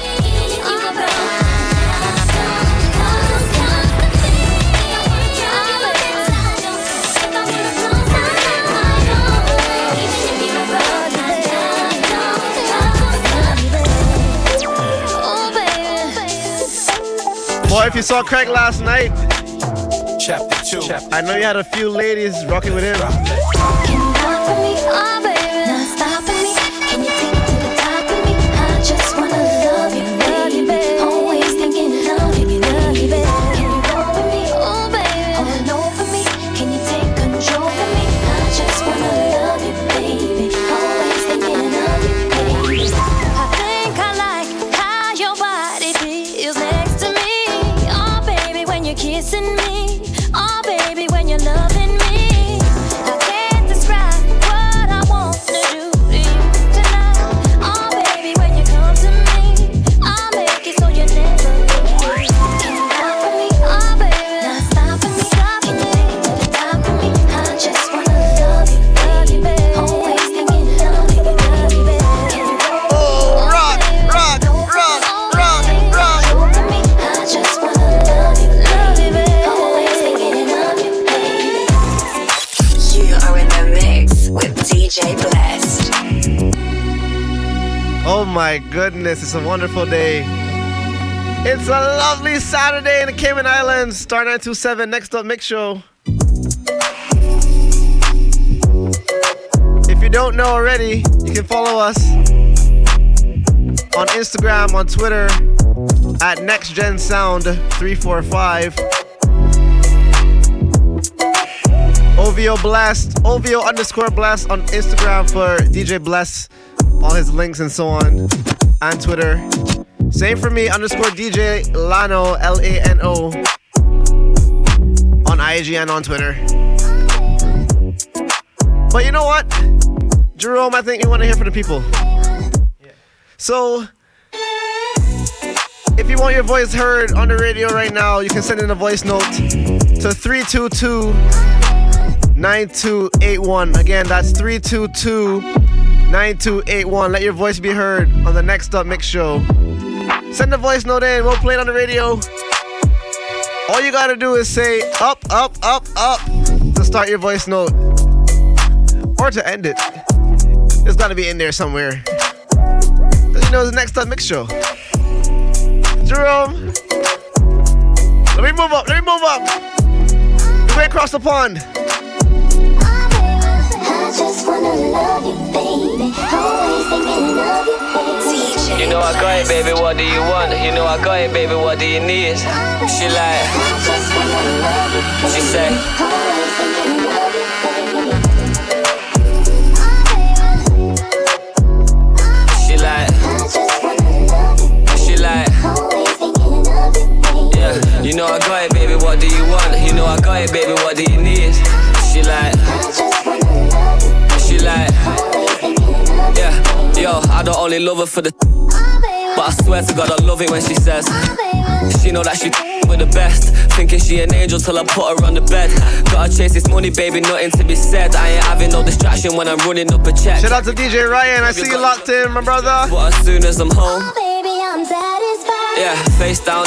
Speaker 9: Boy, if you saw Craig last night,
Speaker 23: Chapter 2.
Speaker 9: I know you had a few ladies rocking with him.
Speaker 19: Oh
Speaker 9: my goodness, it's a wonderful day. It's a lovely Saturday in the Cayman Islands. Star 927, next up, Mix Show. If you don't know already, you can follow us on Instagram, on Twitter, at NextGenSound345. OVO Blast, OVO underscore Blast on Instagram for DJ Bless, all his links and so on, and Twitter. Same for me, underscore DJ Lano, L A N O, on IG and on Twitter. But you know what? Jerome, I think you want to hear from the people. So, if you want your voice heard on the radio right now, you can send in a voice note to 322 9281. Again, that's 322 9281. Let your voice be heard on the Next Up Mix Show. Send a voice note in, we'll play it on the radio. All you gotta do is say up, up, up, up to start your voice note or to end it. It's gotta be in there somewhere. You know, the Next Up Mix Show. Jerome, let me move up, let me move up. We're across the pond.
Speaker 28: You know I got it, baby. What do you want? You know I got it, baby. What do you need? She like, she say. She like, she like, yeah. You know I got it, baby. What do you want? You know I got it, baby. What do you need? She like, like, yeah. Yo, I don't only love her for the. But I swear to God, I love it when she says. She know that she with the best. Thinking she an angel till I put her on the bed. Gotta chase this money, baby, nothing to be said. I ain't having no distraction when I'm running up a check.
Speaker 9: Shout out to DJ Ryan. I see you locked in, my brother.
Speaker 28: But as soon as I'm home, oh,
Speaker 18: Baby, I'm satisfied.
Speaker 28: yeah, face down.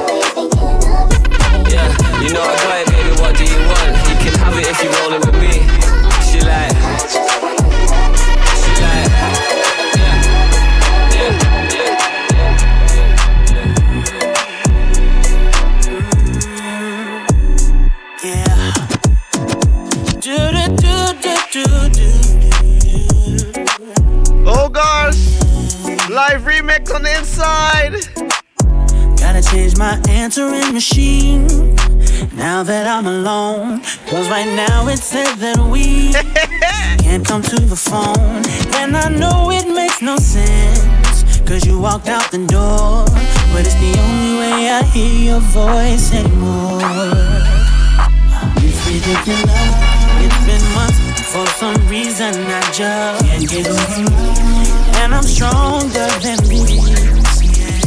Speaker 28: You know I got it, baby. What do you want? You can have it if you rollin' with me. She like, she like, yeah.
Speaker 17: Do do do do do do.
Speaker 9: Oh. Live remix on the inside.
Speaker 17: Gotta change my answering machine. Now that I'm alone. Cause right now it says that we can't come to the phone. And I know it makes no sense. Cause you walked out the door. But it's the only way I hear your voice anymore. It's ridiculous. It's been months. For some reason I just can't get over. And I'm stronger than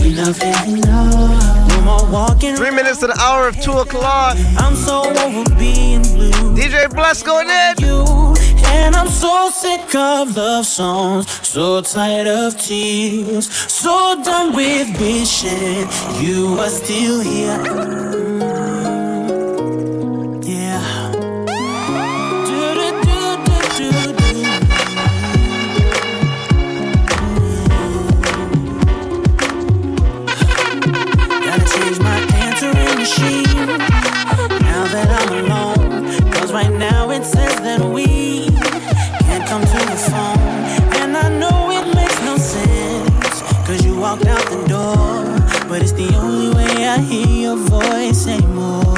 Speaker 17: this. Enough is enough. No more walking.
Speaker 9: Three minutes to the hour of two o'clock.
Speaker 17: I'm so over being blue.
Speaker 9: DJ Bless going in.
Speaker 17: You and I'm so sick of love songs, so tired of tears, so done with wishing you were still here. Walked out the door. But it's the only way I hear your voice anymore.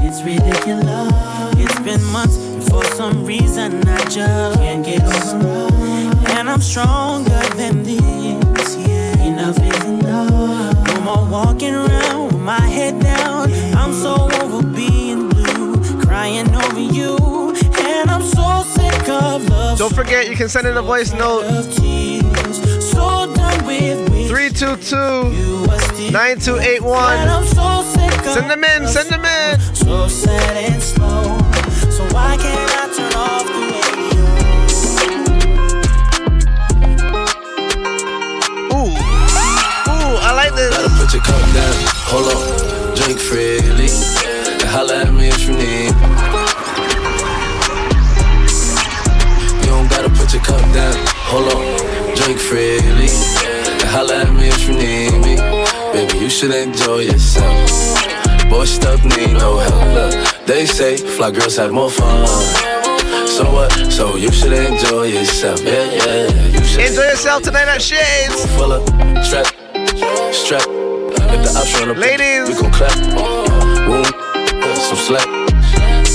Speaker 17: It's ridiculous. It's been months. and For some reason I just can't get over it. And I'm stronger than this. Yeah, enough is enough. No more walking around with my head down. I'm so over being blue, crying over you. And I'm so sick of love.
Speaker 9: Don't forget, you can send in a voice note.
Speaker 17: So done with
Speaker 9: 322 9281.
Speaker 17: And I'm so sick of
Speaker 9: Send them in, send them in.
Speaker 17: So sad and slow. So why can't I turn off the radio?
Speaker 9: Ooh. Ooh, I like this.
Speaker 29: Gotta put your cup down, hold on, drink freely. And holla at me if you need. You don't gotta put your cup down, hold on, drink freely. Holla at me if you need me. Baby, you should enjoy yourself. Boy, stuff need no help. Look, they say fly girls have more fun. So what? So you should enjoy yourself. Yeah, yeah. You should
Speaker 9: Enjoy yourself tonight at Shades.
Speaker 29: full of strap, strap. If the ops run up,
Speaker 9: Ladies.
Speaker 29: we gon' clap. Boom, some slack.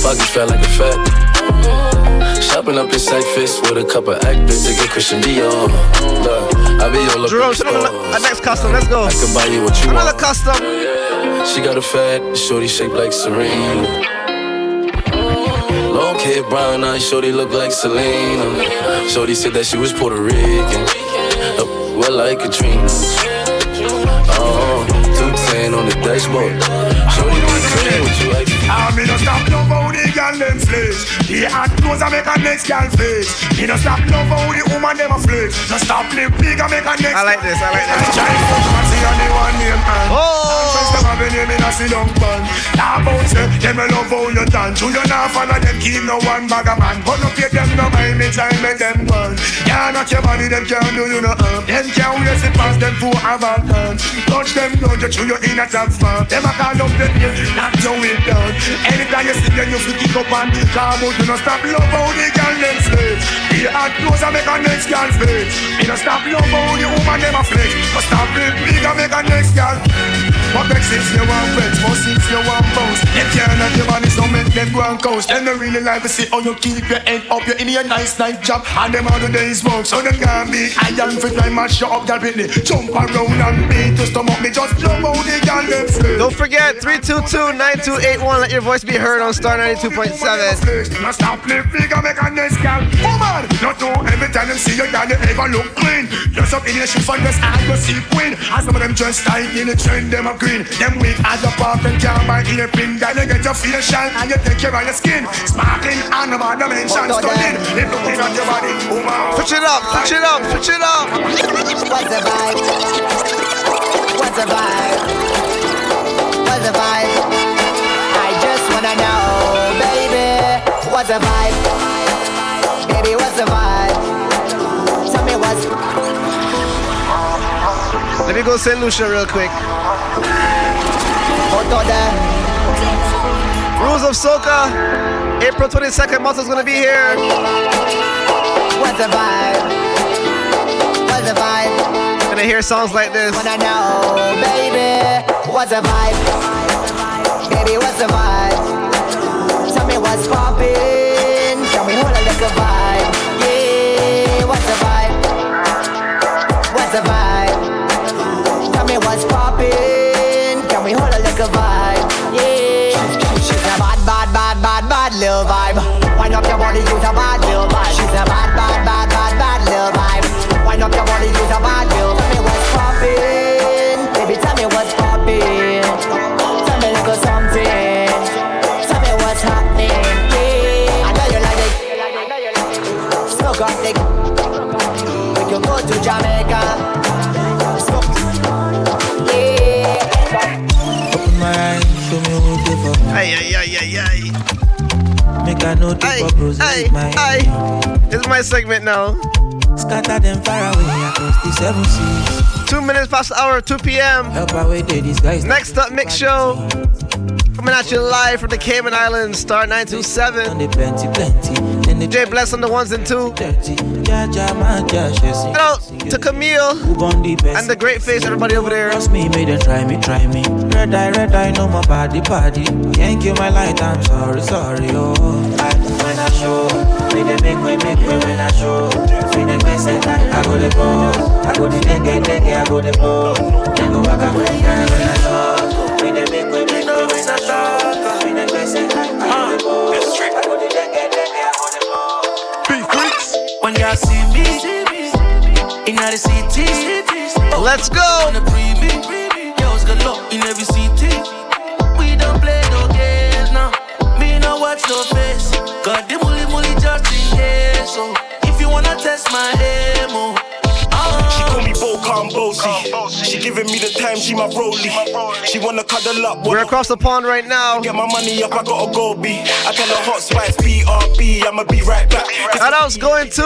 Speaker 29: Pockets felt like a fat. Shopping up in Cyphers with a couple actors to get Christian Dior. Look, I be all up
Speaker 9: Jerome,
Speaker 29: in
Speaker 9: show
Speaker 29: the
Speaker 9: them
Speaker 29: stores.
Speaker 9: a next custom. Let's go.
Speaker 29: I can buy you what you
Speaker 9: Another
Speaker 29: want.
Speaker 9: custom.
Speaker 29: She got a fat, shorty shaped like Serena. Long hair, brown eyes, shorty look like Selena. Shorty said that she was Puerto Rican. Uh, well, like Katrina. Oh, 210 on the dashboard. Shorty be clean with you like
Speaker 26: I me no stop love how them flex. The hot clothes I make a next girl face. Me no stop love how the woman them a flex. No stop live big I make a next.
Speaker 9: I like this, I like this.
Speaker 26: Giant fuck man see only one name man.
Speaker 9: Oh.
Speaker 26: First them have a name in a sit band. Now bounce them, them a love how you dance. You don't have follow them keep no one bag of man. But no pay them no mind me try make them fun. Can't your body them can't do you no harm. Them can't waste it past them fool have a hand. Touch them down you chew you in a top farm. Them a call up them name, not how it done. Anytime you see them you feel kick up up and Come out, you no stop love how the girl them slave The hot clothes and make a next girl flex You no stop love how the woman them a flex. But stop it big and make a next girl What makes sense you want friends, what since you want bounce If you're not your body, so make them go and coast. Them don't really like to see how you keep your head up. You're in your nice night job And them all the days smoke So them can't be I am fit like my shut up, girl, Britney Jump around and beat to stomach me Just love how the girl
Speaker 9: Don't forget 322-9281. Let your voice be heard on Star 92.7.
Speaker 26: Now stop big and make a nice girl. Woman, not do every time them see you girl you ever look clean. Up in your shoes and dress and go see queen. And some of them just tight in the trend them a green Them weak as a park and can't buy earpin Girl you get your facial and you take care of your skin Sparkling and no other mention stunning If you looking at your body, woman
Speaker 9: Switch it up, switch it up, switch it up.
Speaker 24: What's the vibe? What's the vibe? What's the vibe? I just wanna know, baby. What's the vibe? Baby, what's the vibe? Tell me what's
Speaker 9: Let me go St. Lucia real quick.
Speaker 24: Photo there.
Speaker 9: Rules of Soca. April 22nd, Muscle's gonna be here.
Speaker 24: What's the vibe? What's the vibe?
Speaker 9: Gonna hear songs like this.
Speaker 24: Wanna know, baby. What's the vibe? Baby, what's the vibe? Tell me what's poppin'. Can we hold a little vibe? I know the
Speaker 30: purpose
Speaker 9: Ay,
Speaker 30: my
Speaker 9: ay. This is my segment now.
Speaker 30: Scatter them far away across the seven seas.
Speaker 9: Two minutes past the hour, 2 p.m.
Speaker 30: Help away there, these guys.
Speaker 9: Next up, Mix Show. Coming at you live from the Cayman Islands, Star 927.
Speaker 30: Plenty, plenty. Then the
Speaker 9: J Bless on the ones and two.
Speaker 30: Ja, ja, man, ja, she see.
Speaker 9: Shout out to Camille and the great face, everybody over there.
Speaker 30: Trust me, made them try me, try me. Red eye, red eye, no more body, body. Can't kill my light, I'm sorry, sorry, oh. I, show, make them make way, make way when I show. Best I go the. I go the I go the. Then go back away, girl, when I show. Make way, make way when I show. When they best I go the pose. I go the dengue, dengue, I go the blow.
Speaker 31: When y'all see me in the cities,
Speaker 9: let's go.
Speaker 31: On the preview, girls galore in every city. Watch no face. Got the mully mully just in case. So if you wanna test my ammo, oh.
Speaker 26: She call me Bo Bossy. She giving me the time, she my rollie. She wanna cuddle up.
Speaker 9: We're across the pond right now.
Speaker 26: Get my money up, I gotta go B. I tell her hot spice, BRB, I'ma be right back.
Speaker 9: Shout outs going to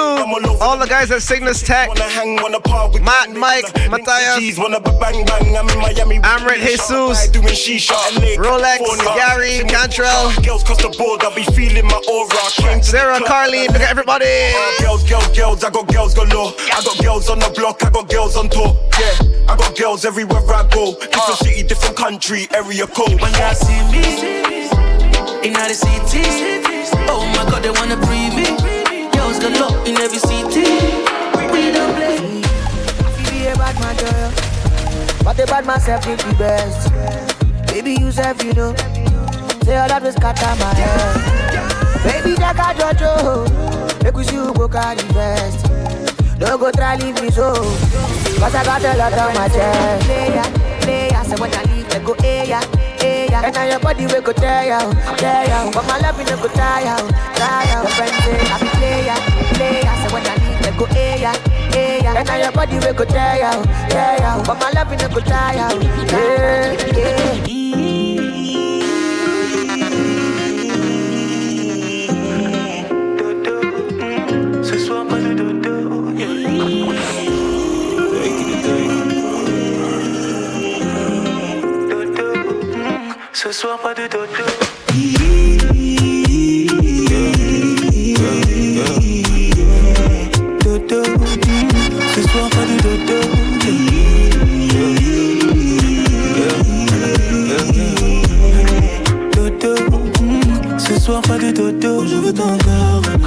Speaker 9: all the guys at Cygnus Tech. Matt, Mike, Matthias,
Speaker 26: Wanna bang bang, I'm in Miami.
Speaker 9: Amrit Jesus,
Speaker 26: doing shisha.
Speaker 9: Rolex, Gary, Cantrell,
Speaker 26: Girls cross the board, I'll be feeling my aura. Came to
Speaker 9: Sarah,
Speaker 26: the club.
Speaker 9: Carly, look at everybody.
Speaker 26: Girls, girls, girls, I got girls galore. I got girls on the block, I got girls on tour. Yeah, I got girls everywhere I go. Different uh. city, different country, area code.
Speaker 31: when y'all see me in all the cities, oh my God, they wanna breathe me. Girls galore in every city. We don't play.
Speaker 24: be a bad man, girl. But the bad myself self think the best. Baby, you self, you know. Say all that was cut on my head. Baby, that got Jojo. Make we see who go carry best. Don't go try leave me so. Cause I got a lot on my chest. Player, player, say when I leave, they go, yeah, hey. And now your body will go tear ya, tear ya. But my love, you go tire ya, tire ya. Your friend say, I be player, player, say when I leave, they go, hey, yeah. And now your body will go tear ya, tear ya. But my love, you go tire ya, yeah, yeah.
Speaker 31: ce soir, pas de dodo. Dodo, ce soir, pas de dodo. Ce soir, pas de dodo.
Speaker 32: Je veux t'endormir.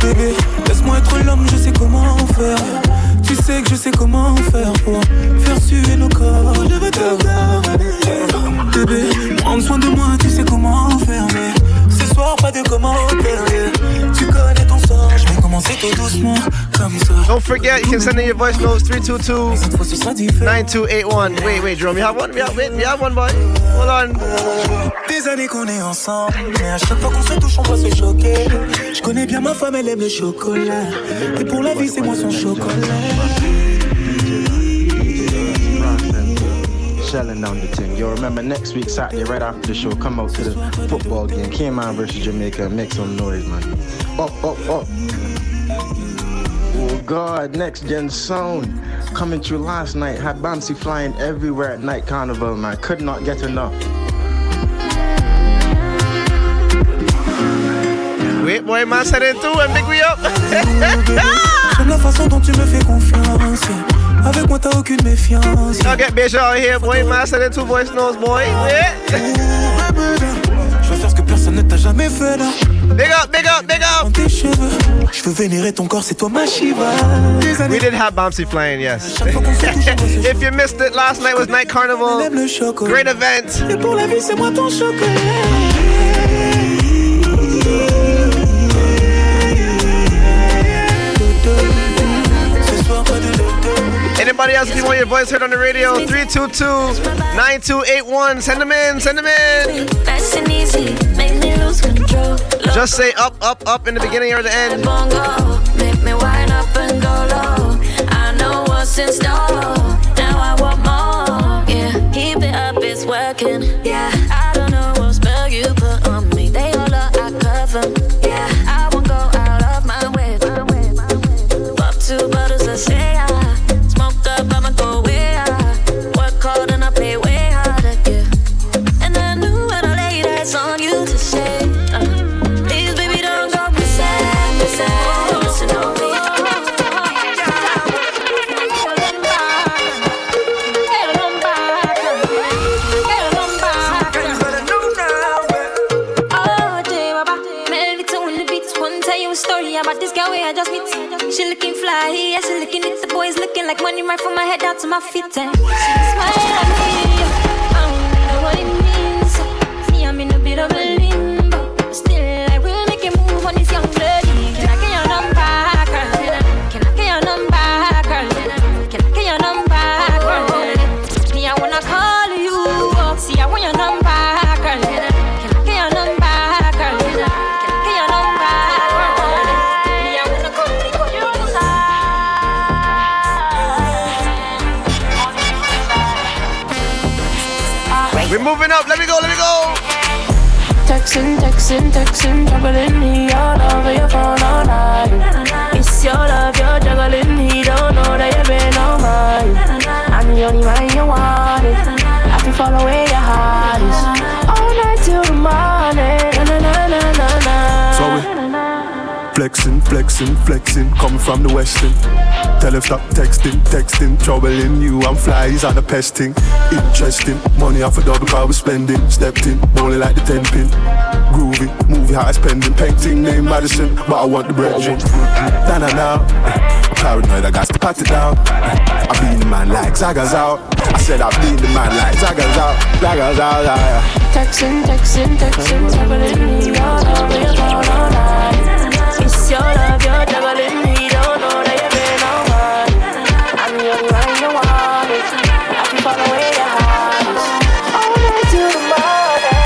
Speaker 32: Bébé, laisse-moi être l'homme, je sais comment faire. Tu sais que je sais comment faire pour faire suer nos corps. Je veux t'endormir. Bébé, prends soin de moi, tu sais comment faire. Mais ce soir, pas de commentaires. Tu connais ton sort, je vais commencer tout doucement. Comme ça.
Speaker 9: Don't forget, you can send in your voice notes 322-9281. Wait, wait, Jerome, you have one? We have, wait, we have one, boy. Hold on.
Speaker 32: Des années qu'on est ensemble, mais à chaque fois qu'on se touche, on doit se choquer. Je connais bien ma femme, elle aime le chocolat. Et pour la vie, c'est moi son chocolat.
Speaker 33: Shelling down the thing. Yo, remember next week, Saturday, right after the show, come out to the football game. Cayman versus Jamaica. Make some noise, man. Up, up, up. Oh, God. Next Gen Sound. Coming through last night. Had Bamsey flying everywhere at night carnival, man. Could not get enough.
Speaker 9: Wait, boy, man, said it too, and big we up.
Speaker 32: J'aime la façon dont tu me fais confiance. Avec moi, t'as aucune méfiance.
Speaker 9: Y'all get bitch out here, boy. Man, it two voice notes, boy? Yeah.
Speaker 32: Je veux faire ce que personne ne t'a jamais fait là.
Speaker 9: Big up, big up, big up.
Speaker 32: Tes cheveux, je veux vénérer ton corps, c'est toi ma Shiva.
Speaker 9: We did have Bouncy flying, yes. if you missed it, last night was Night Carnival. Great event.
Speaker 32: Et pour la vie, c'est moi ton chocolat.
Speaker 9: Anybody else, if you want your voice heard on the radio, 322-9281. Send them in, send them in.
Speaker 19: Nice easy, make me lose control.
Speaker 9: Just say up, up, up in the beginning or the end.
Speaker 19: Make me wind up and go low. I know what's in store. Yeah, she looking at the boys looking like money right from my head down to my feet. And she smile at me.
Speaker 34: Texting, texting, texting, juggling me all over your phone all night. It's your love, you're juggling me, don't know that you've been on mine. I'm the only man you wanted. I can follow where your heart is. All night till the morning.
Speaker 35: Flexing, flexing, flexing, coming from the western. Tell her stop texting, texting, troubling you. I'm flies on the pesting. Interesting, money off a double car we spending. Stepped in, bowling like the ten pin. Groovy, movie high spending. Painting name Madison, but I want the bread. Na na na. Paranoid, I got to pat it down. I be in the man like Zaga's out. I said I be in the man like Zaga's out. Zaga's out.
Speaker 34: Texting, texting, texting, juggling me know that you've been on mine. I'm the one you wanted. I can follow where your heart is. All night the morning.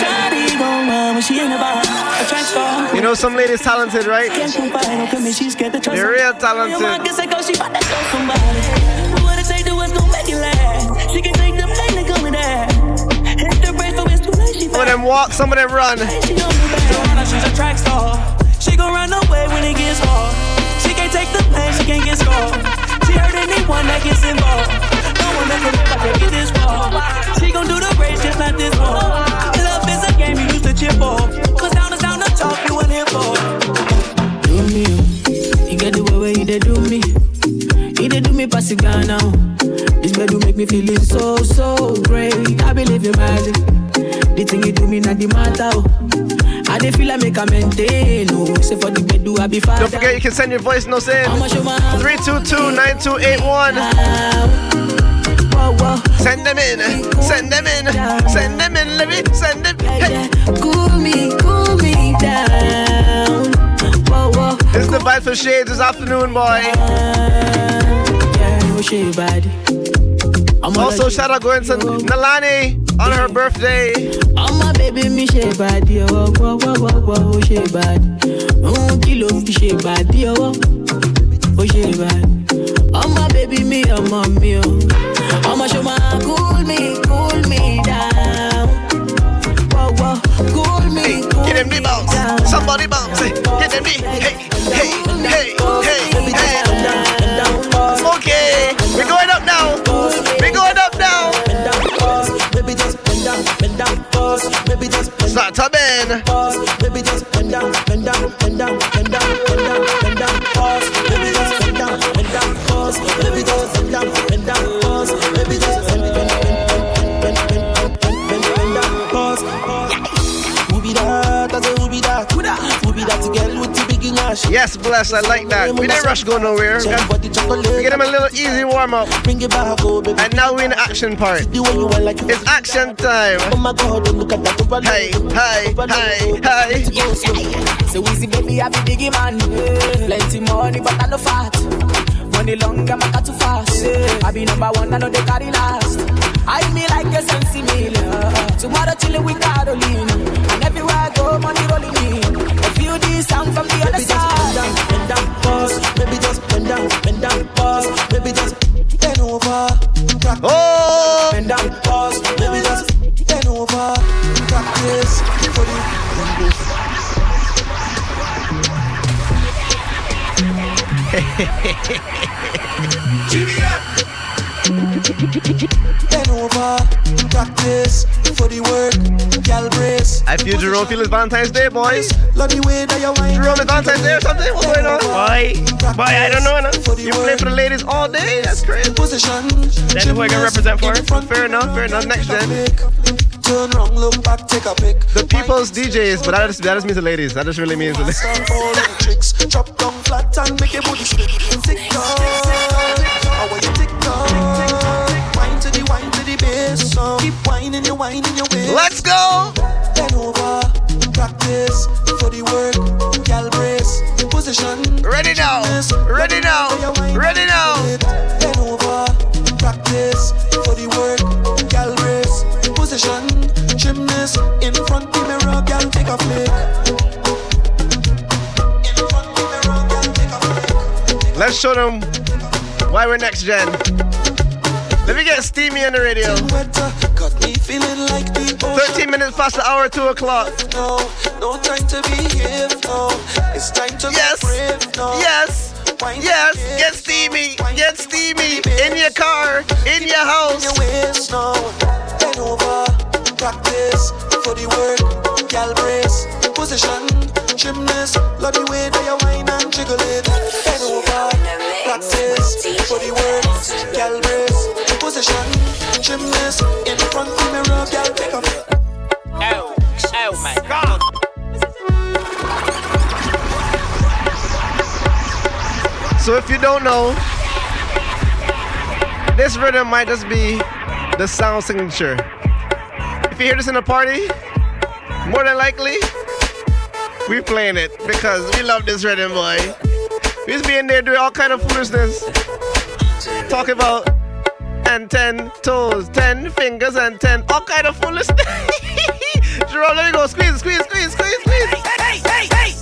Speaker 32: Shawty gon' run when she in the. A track.
Speaker 9: You know some ladies talented, right? They're real talented. Some of them walk, some of them run.
Speaker 32: Track star. She gon' run away when it gets hard. She can't take the pain, she can't get scarred. She hurt anyone that gets involved. No one that can live get this far. She gon' do the race just like this one. Love is a game you used to chip off. Cause down is down to talk, you ain't here for.
Speaker 34: Do me, oh. you get the way where you dey do me. You dey do me pass it down now. This bed will make me feeling so so great. I believe in magic. The thing you do me not the matter. Oh.
Speaker 32: Dey feel like make a maintain. Oh, say for the bed do I be fine.
Speaker 9: Don't forget you can send your voice notes in. 322-9281. Send them in, send them in, send them in, let me send them. Hey.
Speaker 32: Cool me, cool me down. Whoa, whoa.
Speaker 9: This is the vibe for shades this afternoon, boy.
Speaker 32: Yeah, no shade body.
Speaker 9: Also, shout out going to Nalani on her birthday.
Speaker 32: Oh my baby, me ṣe bàdí ọwọ́ wọ́ wọ́ wọ́ wọ́ ó ṣe bàdí. Òun kí ló fi ṣe bàdí ọwọ́ ó ṣe bàdí. Ọmọ bébí mi ọmọ mi o. Ọmọ ṣo máa cool me cool me down. Wọ́ wọ́ cool me cool
Speaker 9: Get them the bounce, somebody bounce. Get them the hey, hey, hey, hey,
Speaker 22: Pause. Baby, just bend down, bend down, bend down,
Speaker 9: Yes, bless. I like that. We didn't rush go nowhere. We get them a little easy warm up.
Speaker 22: Bring it back, oh baby.
Speaker 9: And now we're in the action part. It's action time.
Speaker 22: Oh my God, look at that.
Speaker 9: Hey, hey, hey, hey.
Speaker 32: So easy, baby, I be biggie man. Plenty money, but I no fat. Money long, I'm not too fast. I be number one, I know they carry last. I me like a sensi meal. Tomorrow chillin' with Caroline. And everywhere I go, money rolling in. I feel this sound from the other side.
Speaker 22: Down, bend down, pause. Baby, just bend over. Practice.
Speaker 9: Oh!
Speaker 22: Bend down, pause. Baby, just bend over. Practice for the Bend over. Practice for the work. Gal brace.
Speaker 9: I feel Jerome feel it's Valentine's Day, boys.
Speaker 22: Love the way that you whine.
Speaker 9: Jerome, it's Valentine's Day or something? What's going on? Boy, boy, I don't know. No. You play for the ladies all day? That's crazy.
Speaker 22: Position.
Speaker 9: Then who I can represent for? Fair enough, fair enough. Next gen.
Speaker 22: Turn wrong, look back, take a pic.
Speaker 9: The people's DJs, but that just, that just means the ladies. That just really means the ladies.
Speaker 22: Bass. So keep whining, you whining your waist.
Speaker 9: Let's go.
Speaker 22: Bend over. Practice for the work. Gal brace. Position.
Speaker 9: Ready now. Ready now. Ready now.
Speaker 22: Bend over. Practice for the work. Gal brace. Position. Gymnast in front of the mirror. Gal take a flick.
Speaker 9: Let's show them why we're next gen. Let me get Steamy on the radio.
Speaker 22: Got me feeling like the
Speaker 9: 13 minutes past the hour, 2 o'clock. Yes. Yes. Yes. Get Steamy. Get Steamy. In your car. In your house.
Speaker 22: Practice for the work. Gal brace. Position. Gymnast. Love the way that you and jiggle it. Over. Practice for the work. Gal brace. Position. Gymnast. In front the mirror. Gal take a.
Speaker 32: Oh, oh my God.
Speaker 9: So if you don't know, this rhythm might just be the sound signature. If you hear this in a party, more than likely, we playing it because we love this rhythm, boy. We just be there doing all kind of foolishness. Talk about and ten toes, ten fingers, and ten all kind of foolishness. Jerome, let me go. Squeeze, squeeze, squeeze, squeeze, squeeze.
Speaker 36: Hey, hey, hey!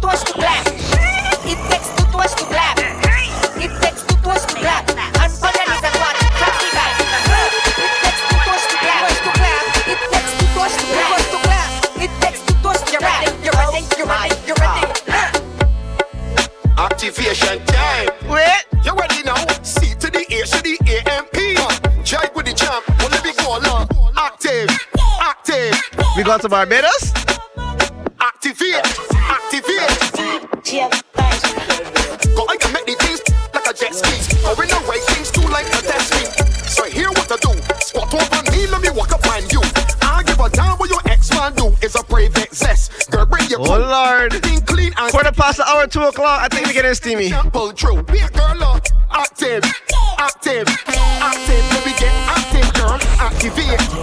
Speaker 36: Toes to.
Speaker 9: We going to Barbados?
Speaker 35: Activate. Activate. Go I can make the things like a jet ski. Or in way, things too like a test. So here what to do. Squat over me, let me walk up on you. I give a damn what your ex man do. Is a brave excess.
Speaker 9: Girl, bring your Oh Lord. Clean and Quarter past the hour, two o'clock. I think we're getting steamy.
Speaker 35: Pull through. Be a girl up. Active. Active. Active. Let me get active, girl. Activate.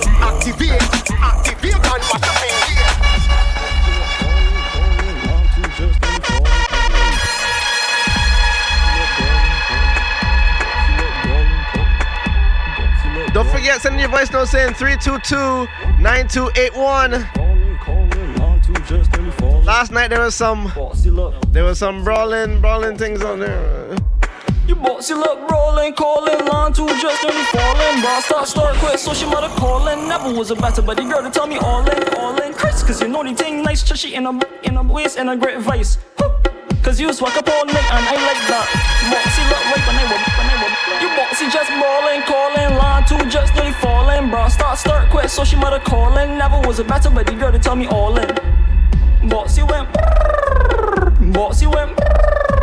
Speaker 9: Don't forget, send your voice notes in 322-9281. Last night there was some there was some brawling brawling things on there.
Speaker 37: You bossy look rolling, calling, line two just only falling. Bro, start, start, quit, so she mother calling. Never was a better buddy girl to tell me all in, all in. Chris, cause you know the thing nice, chushy in a, in a waist and a great vice. Cause you swag up all night and I like that. Bossy look right when I walk. You bossy just brawling, calling, line two just only falling. Bro, start, start, quit, so she mother calling. Never was a better buddy girl to tell me all in. Bossy went, bossy went.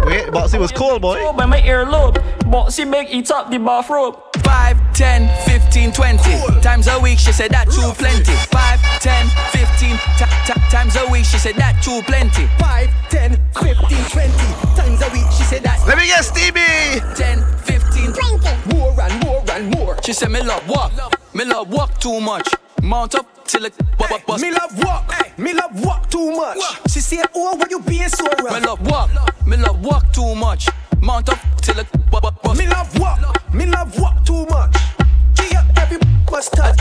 Speaker 9: Wait, Boxy was cool, boy.
Speaker 37: By my earlobe, bossy big eat up the bathrobe.
Speaker 32: 5, 10, 15, 20 times a week. She said that too plenty. 5, 10, 15 ta- ta- times a week. She said that too plenty. 5, 10, 15, 20 times a week. She said that.
Speaker 9: Let me get Stevie.
Speaker 32: 10, 15, 20 more and more and more. She said me love walk, me love walk too much. Mount up till it bu- bu- bust.
Speaker 6: Me love walk, me love walk too much. She said, Oh, why you being so rough?
Speaker 32: Me love walk, me love walk too much. Mount up till it bu- bu- bust.
Speaker 6: Me love walk, me love walk too much. G up every must touch.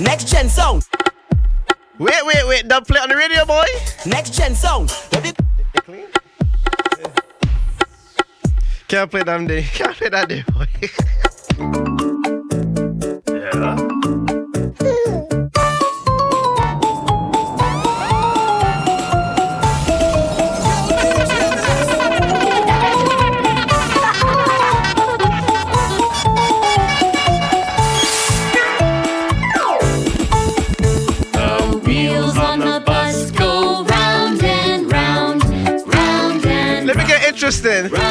Speaker 24: Next gen sound.
Speaker 9: Wait, wait, wait. Don't play on the radio, boy.
Speaker 24: Next gen sound.
Speaker 9: Can't play that day. Can't play that day, boy. yeah. Get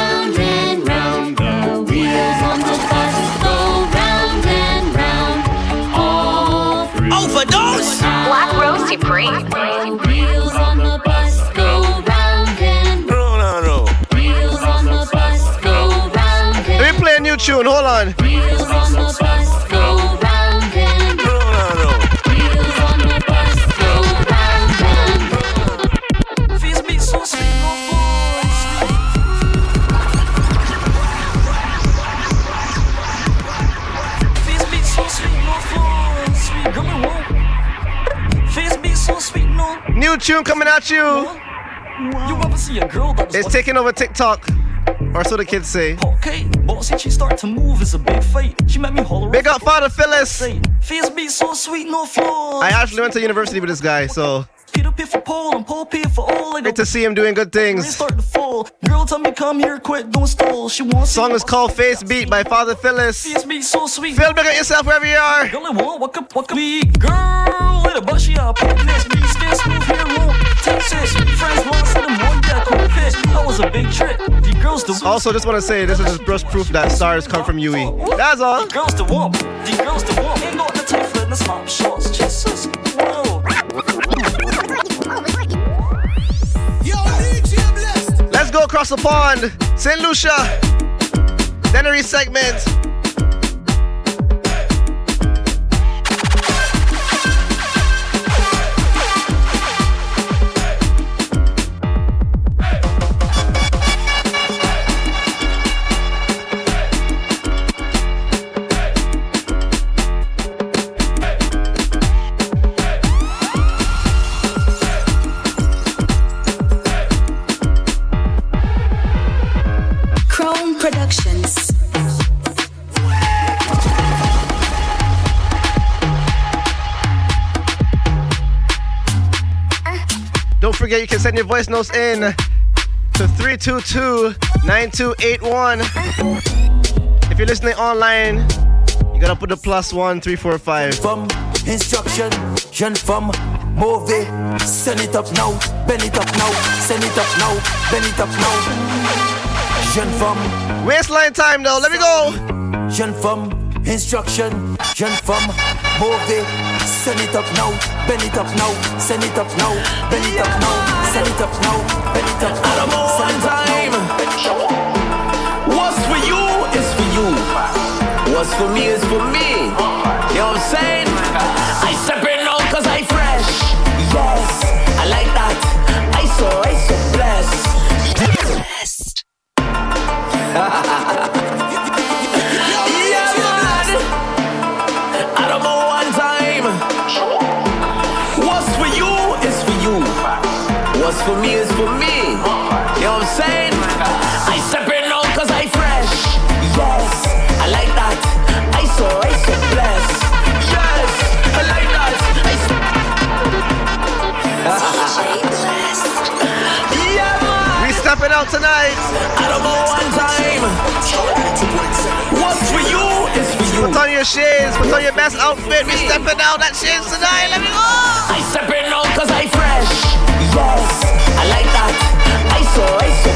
Speaker 9: at you.
Speaker 37: You ever see a girl that
Speaker 9: It's taking over TikTok. Or so the kids say.
Speaker 37: Okay, but since she start to move, it's a big fight. She made me holler.
Speaker 9: Big up Father Phyllis.
Speaker 37: Face beat so sweet, no flaws.
Speaker 9: I actually went to university with this guy, so
Speaker 37: Peter pay for Paul and Paul pay for all.
Speaker 9: Great to see him doing good things.
Speaker 37: start to fall. Girl, tell me come here, quick, don't stall. She wants
Speaker 9: Song is called Face Beat by Father Phyllis.
Speaker 37: Face beat so sweet.
Speaker 9: Feel big at yourself wherever you are.
Speaker 37: Girl, I want could what could be girl a bushy up. Be smooth here, won't Friends want one that cool fish. That was a big trip. The girls the
Speaker 9: Also, just want to say this is just proof that stars come from UE. That's all.
Speaker 37: The girls the wump. The girls the wump. Ain't got the fit in the slop shorts. Jesus. Whoa.
Speaker 9: Let's go across the pond. St. Lucia. Dennery segment. Forget you can send your voice notes in to 322-9281. If you're listening online, you gotta put the plus one three four five.
Speaker 24: From instruction, femme, mauvais. Send it up now, bend it up now, send it up now, bend it up now. Jeune femme.
Speaker 9: Waistline time though, let me go.
Speaker 38: jeune femme, instruction, jeune femme, mauvais. Send it up now, bend it up now, send it up now, bend it up now, send it up now, bend it up now, send it up now.
Speaker 39: What's for you is for you. What's for me is for me. You know what I'm saying? I separate now cause I fresh. Yes, I like that. Me me. You know what I'm saying? I separate now cause I fresh. Yes, I like that. I so, I so blessed. Yes, I like that. I so. yeah, man.
Speaker 9: We stepping out tonight.
Speaker 39: I don't know one time. What's for you is for you.
Speaker 9: Put on your shades, put on your best outfit. We stepping out that shades tonight. Let me go.
Speaker 39: I separate now cause I fresh. Yes, I like that. I so, I so.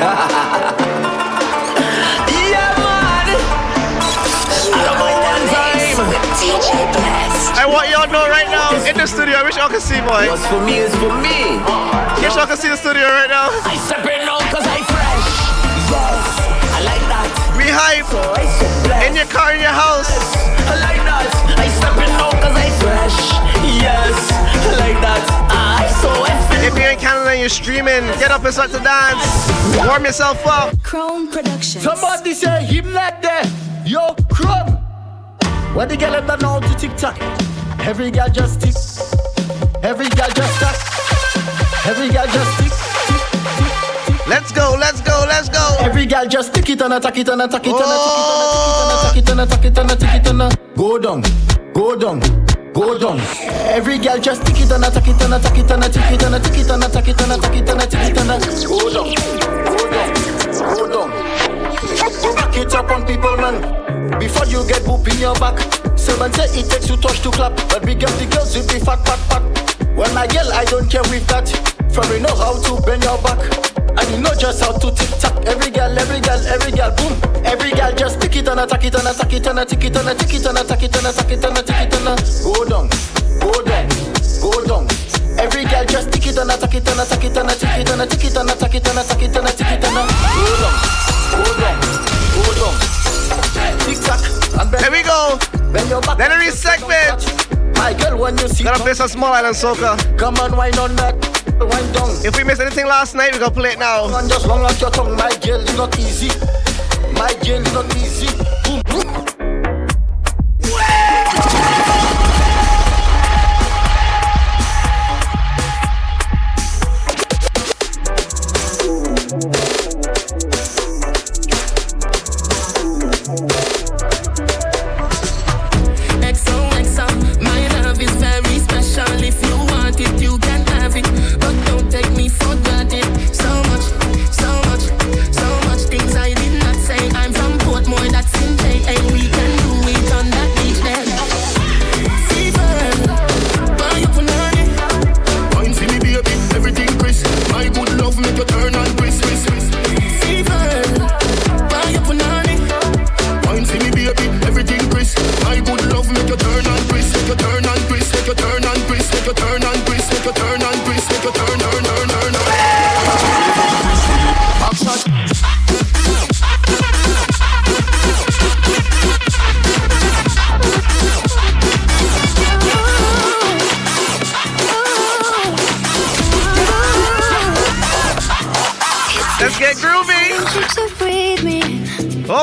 Speaker 39: yeah, man. I one time.
Speaker 9: I want y'all to know right now in the studio. I wish y'all could see, boy.
Speaker 39: What's for me is for me.
Speaker 9: Wish y'all could see the studio right now.
Speaker 39: I separate now cause I fresh. Yes, I like that.
Speaker 9: We hype.
Speaker 39: So so.
Speaker 9: In your car, in your house.
Speaker 39: Yes, I like that. I separate now cause I fresh. Yes, I like that. I so effing.
Speaker 9: If you're in Canada and you're streaming, get up and start to dance. Warm yourself up.
Speaker 40: Chrome Productions.
Speaker 35: Somebody say him like that. Yo, Chrome. What the girl ever know to TikTok? Every girl just tick. Every girl just tap. Every girl just tick.
Speaker 9: Let's go, let's go, let's go.
Speaker 35: Every girl just tick it and attack it and attack it and attack it and attack it and attack oh. it and attack it and go down, go down, go down. Every girl just tick it and attack it and attack it and attack it and attack it and attack it and attack it and attack it and go down, go down, go down. Back it up on people, man. Before you get boop in your back. Someone say it takes two touch to clap, but we get the girls with the fat, fat, fat. When I yell, I don't care with that. For we know how to bend your back. And you know just how to tick tock. Every girl, every girl, every girl, boom. Every girl just pick it and attack it and attack it and attack it and attack it and attack it and attack it and attack it and go down, go down, go down. Every girl just tick it and attack it and attack it and attack it and attack it and attack it and attack it and attack it and go down, go down, go down. Tick tock and bend.
Speaker 9: Here we go.
Speaker 35: Bend your back.
Speaker 9: Dennery segment.
Speaker 35: My girl, when you see
Speaker 9: Gotta play some small island soca.
Speaker 35: Come on, wine on that.
Speaker 9: If we missed anything last night, we gonna play it now.
Speaker 35: Just long your tongue, my girl, it's not easy. My girl, it's not easy.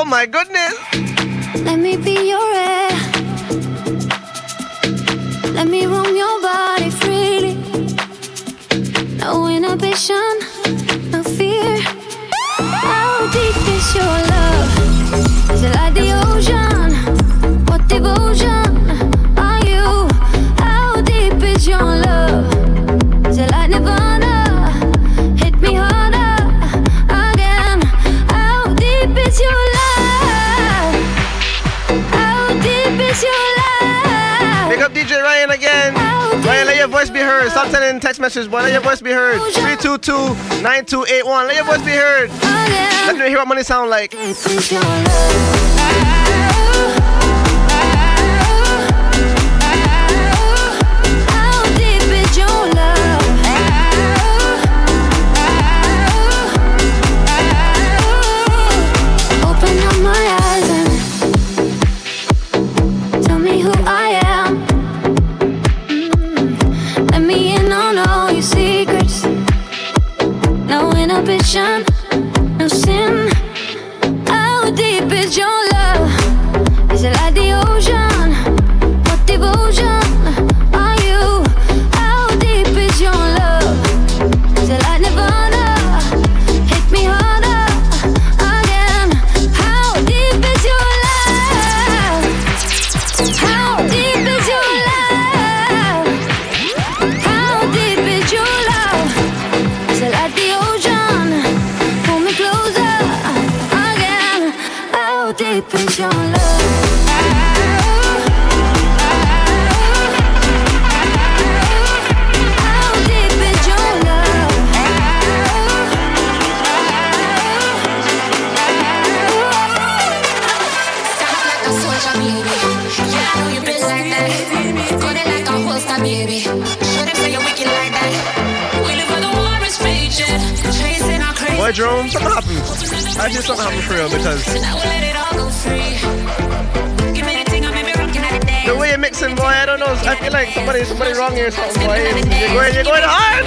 Speaker 9: Oh my goodness.
Speaker 19: Let me be your air. Let me roam your body freely. No inhibition,
Speaker 9: voice be heard. Stop sending text messages, boy. Let your voice be heard. 322-9281. Let your voice be heard. Let me hear what money sound like. Jerome, something happened. I think something happened for real because
Speaker 19: the
Speaker 9: way you're mixing, boy, I don't know. I feel like somebody, somebody wrong here or something, boy. You're going, you're going hard.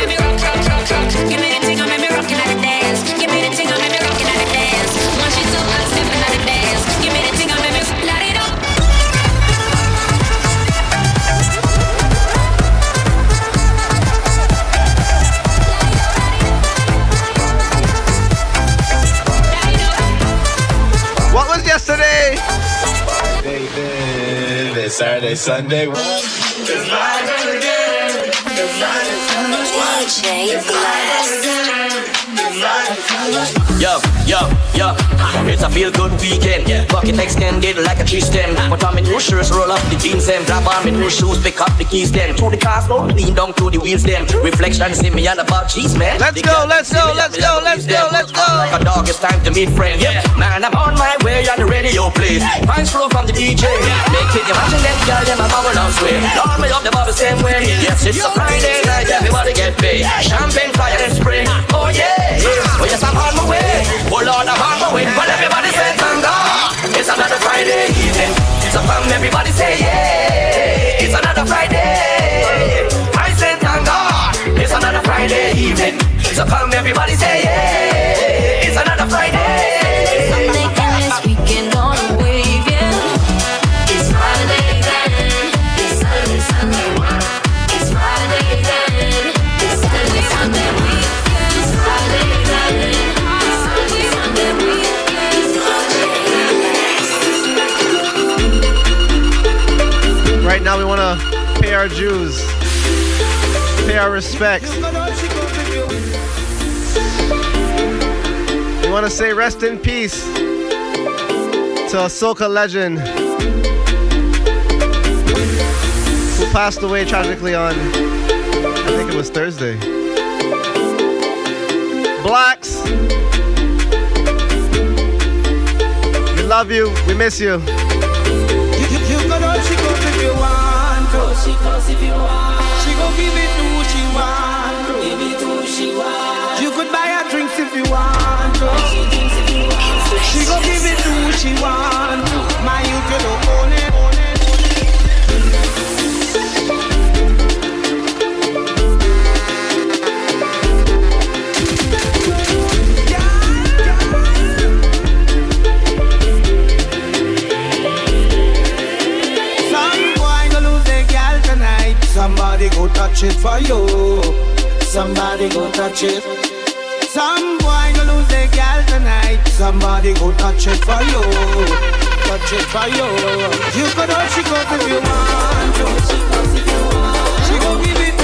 Speaker 4: Baby, it's Saturday, Sunday.
Speaker 41: Yo, yo, yo, it's a feel good weekend. Yeah. Bucket extended like a tree stem. Put on my new shirts, roll up the jeans, them. Grab on my new shoes, pick up the keys, then. To the cars, no, lean down to the wheels, them. Reflection, see me on the bar, cheese, man.
Speaker 9: Let's go, let's go, let's go, let's go, let's go.
Speaker 41: Like a dog, it's time to meet friends. Yeah, man, I'm on my way on the radio, please. Fines flow from the DJ. Make it imagine them girl, them a bubble down sway. Arm me up the bubble same way. Yes, it's a everybody say yeah. It's another Friday. I say thank God. It's another Friday evening. So come, everybody say yeah.
Speaker 9: To pay our respects. We want to say rest in peace to a soca legend who passed away tragically on, I think it was Thursday. Blaxx, we love you, we miss. You
Speaker 24: She if you want. She go give it to who she want to. Give it to who she want. You could buy her drinks if you want to. She drinks if you want. She go give it to who she want to. My youth, you don't touch it for you. Somebody go touch it. Some boy go lose their gal tonight. Somebody go touch it for you. Touch it for you. You could all she goes if you want. She go give it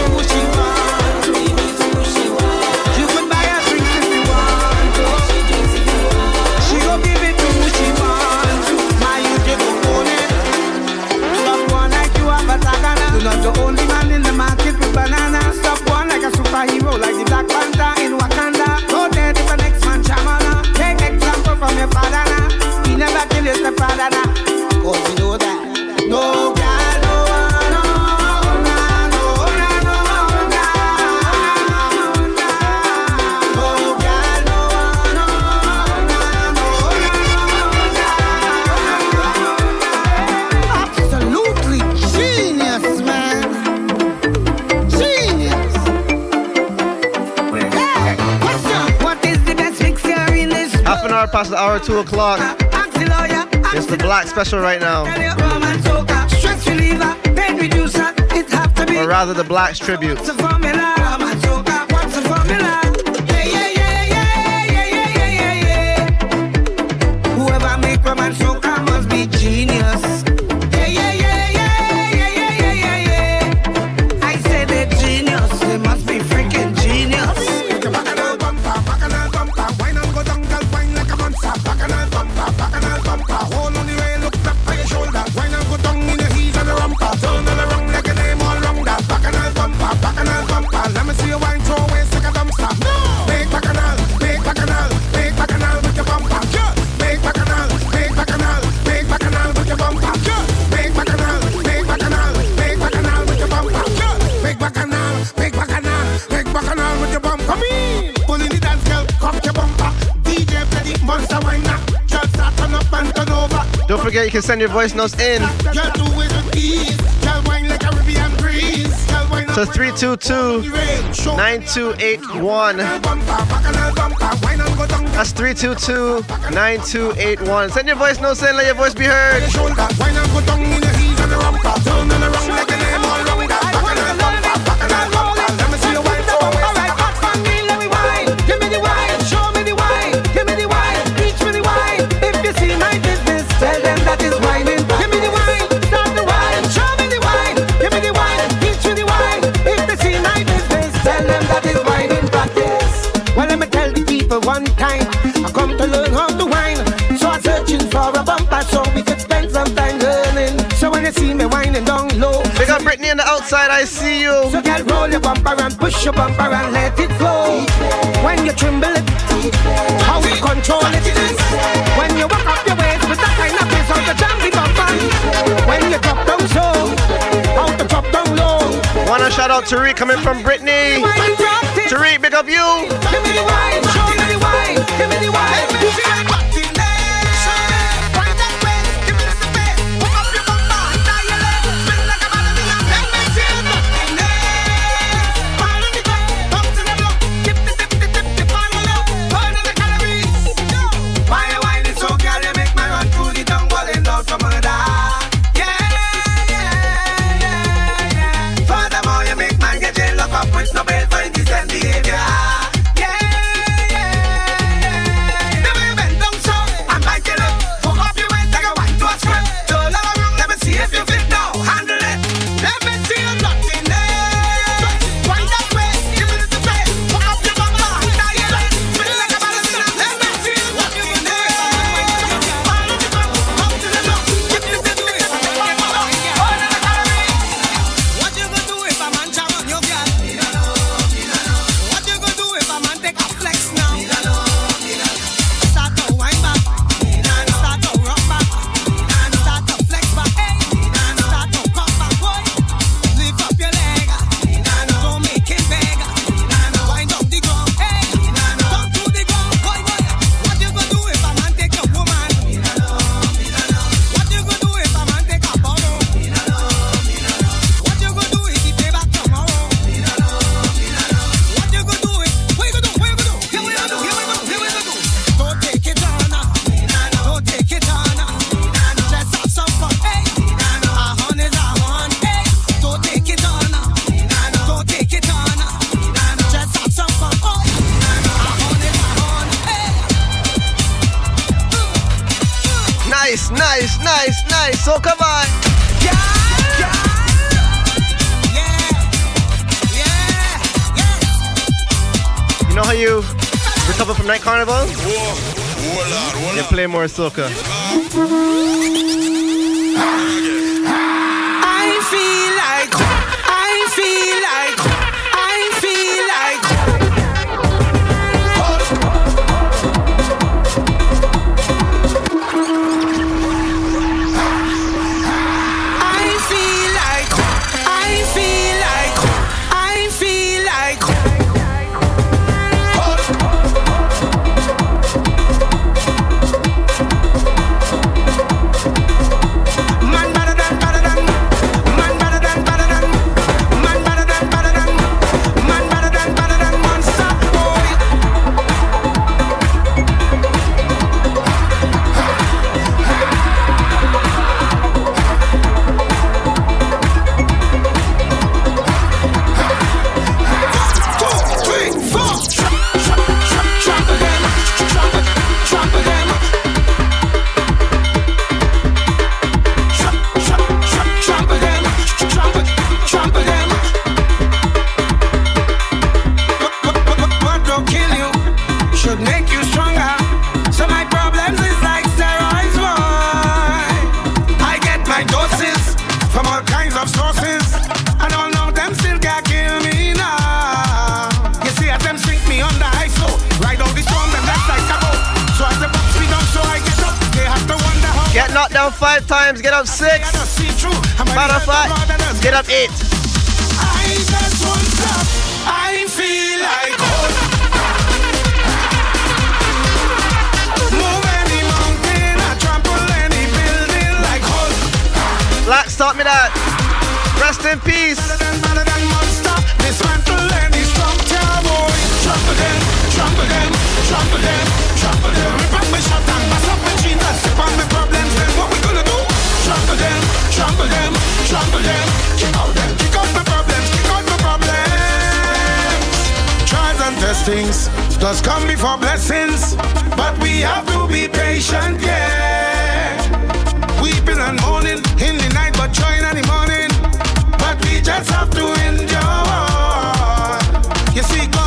Speaker 24: a superhero, like the Black Panther
Speaker 9: past the hour, 2 o'clock.
Speaker 24: It's the black special right now. Or rather, the Blaxx tribute.
Speaker 22: you
Speaker 24: can send your voice notes in. To 322 9281. That's 322 9281. Send your voice notes in, let your voice be heard. outside, I see you.
Speaker 22: So girl, roll your bumper and push your bumper and let it flow. When you tremble it, how you control it. When you walk up your waist with that kind of piece on the jammy bumper. When you drop down so, how to drop down low.
Speaker 24: Wanna shout out Tariq coming from Brittany. Tariq, big up you.
Speaker 22: from
Speaker 24: Night Carnival? Whoa. They play more
Speaker 22: soccer.
Speaker 9: Ah, times, get up six. Fact, get up eight.
Speaker 22: I feel like.
Speaker 9: Black, stop me that. Rest in peace.
Speaker 22: Dismantle any strong tower, boy. Trample them, trample them, them. Kick out them, kick out my problems, kick out my problems. Trials and testings does come before blessings, but we have to be patient, yeah. Weeping and mourning in the night, but joy in the morning. But we just have to endure. You see, God,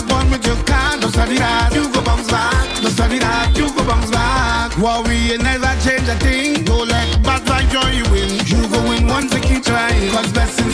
Speaker 22: got one with your car, don't study. You go bounce back. Don't study that. You go bounce back. Worry and never change a thing. Don't let bad vibes join you win. You go win once you keep trying. Cause blessings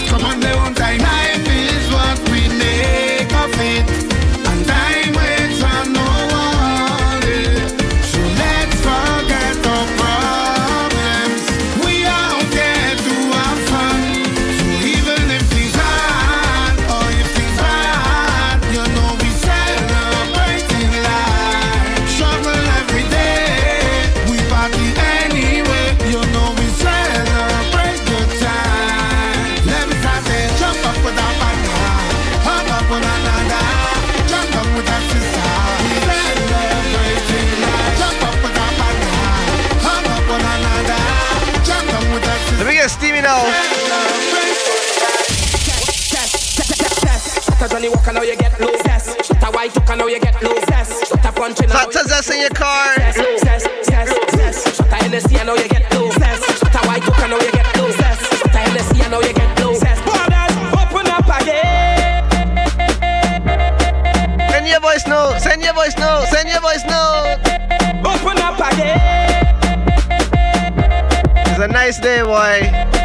Speaker 42: Shut Johnny Walker, now you get low. Shut a white talker, now you get low. Shut a punch, now
Speaker 9: Shut to Zest in your car.
Speaker 42: Shut a Hennessy, now you get low. Shut a white talker, now you get low. Shut a Hennessy, now you get low. Borders, open up again.
Speaker 9: Send your voice note. Send your voice note. Send your voice note.
Speaker 42: Open up again.
Speaker 9: It's a nice day, boy.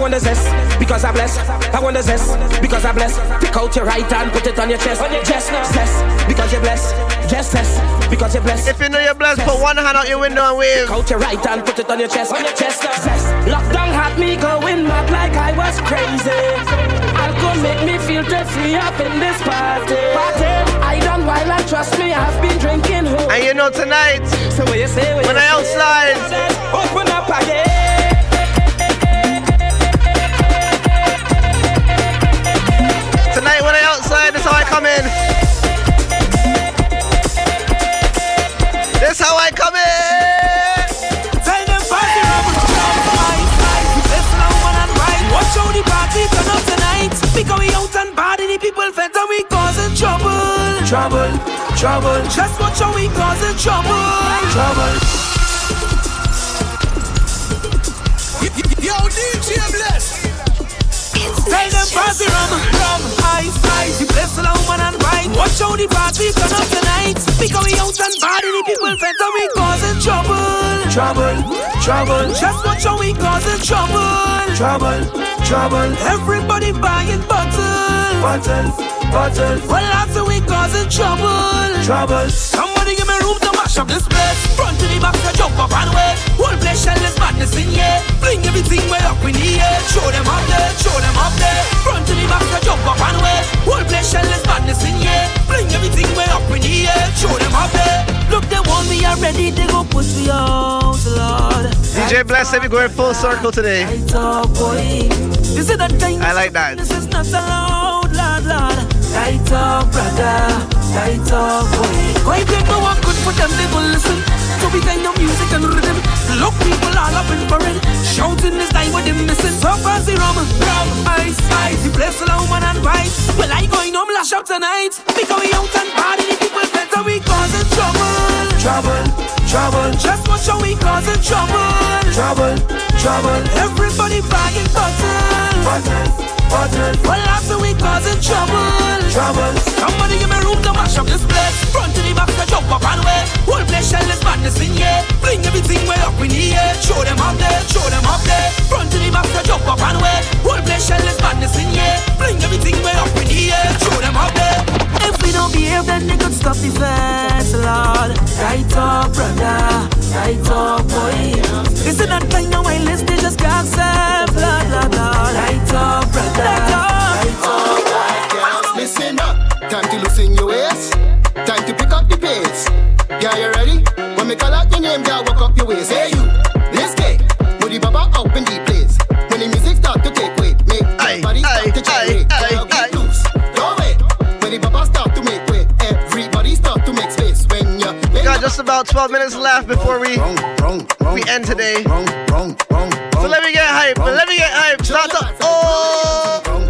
Speaker 42: Want the zest. Because I bless, I want the zest. Because I bless, pick out your right hand, put it on your chest. On your chest, zest. Because you're blessed, just zest. Because you're blessed.
Speaker 9: If you know you're blessed, put one hand out your window and wave.
Speaker 42: Pick out your right hand, put it on your chest. On your chest, zest. Lockdown had me going mad like I was crazy. Alcohol make me feel free up in this party. Party. I done while and trust me, I've been drinking.
Speaker 9: And you know tonight,
Speaker 42: so what you say,
Speaker 9: when I outside,
Speaker 42: Open up again.
Speaker 9: Tonight when I outside, that's how I come in. That's how I come in.
Speaker 32: Tell them party rock, rock, ice, ice. Let's now one and right. Watch how the party turn up tonight. Because we out and party, the people fed and we causing trouble. Trouble, trouble. Just watch how we causing trouble. Trouble. Party rum, rum, ice, ice. You bless the woman and right. Watch how the party turn up tonight. Because we out and party, the people and we causing trouble. Trouble, trouble. Just watch how we causing trouble. Trouble, trouble. Everybody buying bottles. Bottles, bottles. Well, after we causing trouble. Trouble. Somebody up this place. Front to the back, to jump up and away. Whole place shell is madness in here. Bring everything way up in the air. Show them up there, show them up there. Front to the back, to jump up and away. Whole place shell is madness in here. Bring everything way up in the air. Show them up there. Look, they want me already. They go push me out, Lord.
Speaker 9: DJ Bless, let me go in full circle today.
Speaker 32: Talk, boy. This is the thing.
Speaker 9: I like that.
Speaker 32: This is not allowed, Lord, Lord. Right up, brother. Tight up, boy. Go them know what good for them, they will listen. To be kind of music and rhythm. Look people all up in parade. Shouting this time what they missing. So fancy rum, rum, ice, ice. The place alone man and rice. Well I going home lash up tonight. Because we out and party, the people better we causing trouble. Trouble, trouble. Just watch how we causing trouble. Trouble, trouble. Everybody bagging bottle. Bottle, bottle. Well after we causing trouble. Trouble. Somebody give me room to mash up this place. Front to the back, to jump up and away. Whole place shell is madness in here. Bring everything way up in the air. Show them up there, show them up there. Front to the back, to jump up and away. Whole place shell is madness in here. Bring everything way up in the air. Show them up there. If we don't behave, then they could stop the fence, Lord. Right up, brother. Right up, boy. This is not kind of wireless, they just can't say, blah, blah, blah. Right up, brother. Right up. Right up,
Speaker 9: Girls, listen up. Time to loosen your waist. Time to pick up the pace. Yeah, you ready? When me call out your name, girl, walk up your waist. Hey, you. Let's get. Woody Baba up in the place. When the music start to take weight, make your body start to gyrate. Girl, get loose. Go away. When the Baba start to make way, everybody start to make space. When you
Speaker 24: We got just about 12 minutes left before we we end today. So let me get hype. Let me get hype. Start to oh.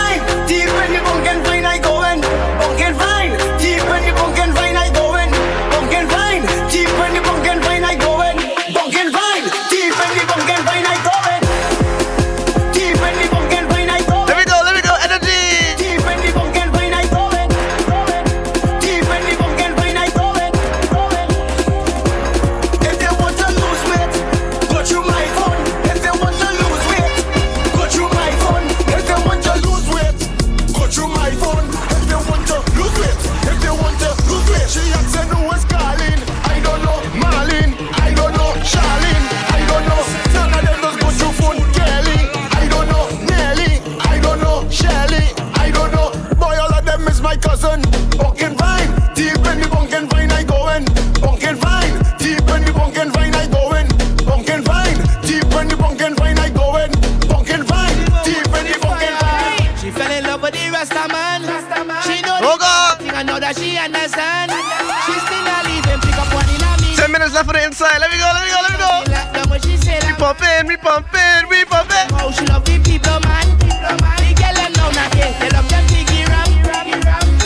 Speaker 24: We pumping, we pumping.
Speaker 32: Oh, she love the people, man. The girl them now not. They love them oh, piggy ram.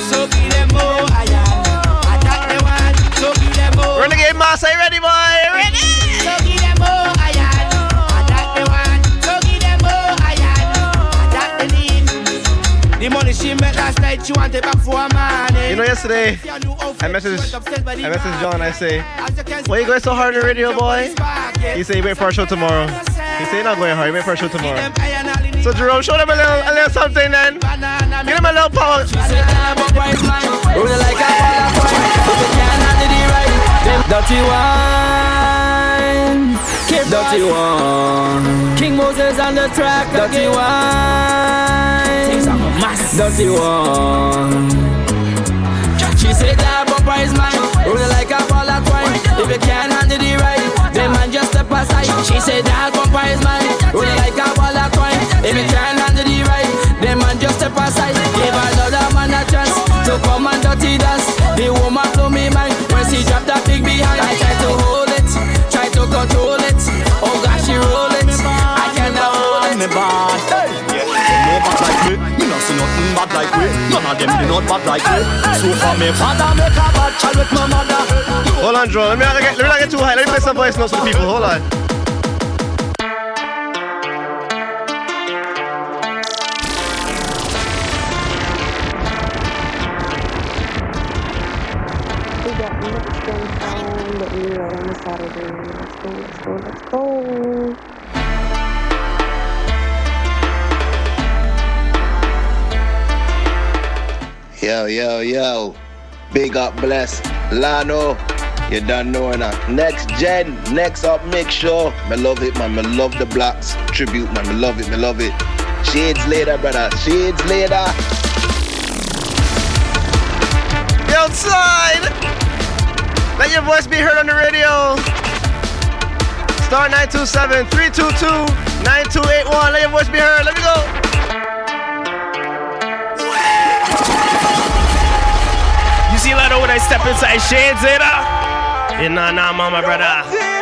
Speaker 32: So give them more iron. Attack the one. So give them more.
Speaker 24: Renegade Mass, are you ready, boy? Ready?
Speaker 32: So give them oh, more iron. Attack the one. So give them more iron. Attack the lead. The money she met last night, she want it back for a man.
Speaker 24: You know, yesterday I messaged, I messaged John. I say, "Why you going so hard on the radio, boy?" He say, "Wait for our show tomorrow." He say, "You're not going hard. Wait for a show tomorrow." So Jerome, show them a little, a little something, then. Give them a little power.
Speaker 22: Rolling like a ball of wine, but you can't handle the ride. Them dirty wine, keep dirty one. King Moses on the track, dirty wine, dirty one. She said that bumper is mine, rolling like a ball of twine. If you can't handle the ride, then man just step aside. She said that bumper is mine, rolling like a ball of twine. If you can't handle the ride, then man just step aside. Give another man a chance to come and dirty dance. The woman blow me mind when she drop that big behind. I try to hold it, try to control it.
Speaker 43: Like me. None of them be not bad like me. So for me father make a bad child with my mother.
Speaker 24: Hold on, Jerome. Let me not get, let me not get too high. Let me play some voice notes for the people. Hold on.
Speaker 44: got Mexican sound that we ride on a Saturday. Let's go, let's go, let's go.
Speaker 43: Yo, yo, yo. Big up, bless. Lano. You done know now. Next gen, next up, make sure. Me love it, man. Me love the blocks. Tribute, man. Me love it, me love it. Shades later, brother. Shades later.
Speaker 9: Be outside. Let your voice be heard on the radio. Star 927 322 9281. Let your voice be heard. Let me go.
Speaker 11: feel like when they step inside shades,
Speaker 22: you know? You know, nah, mama, brother.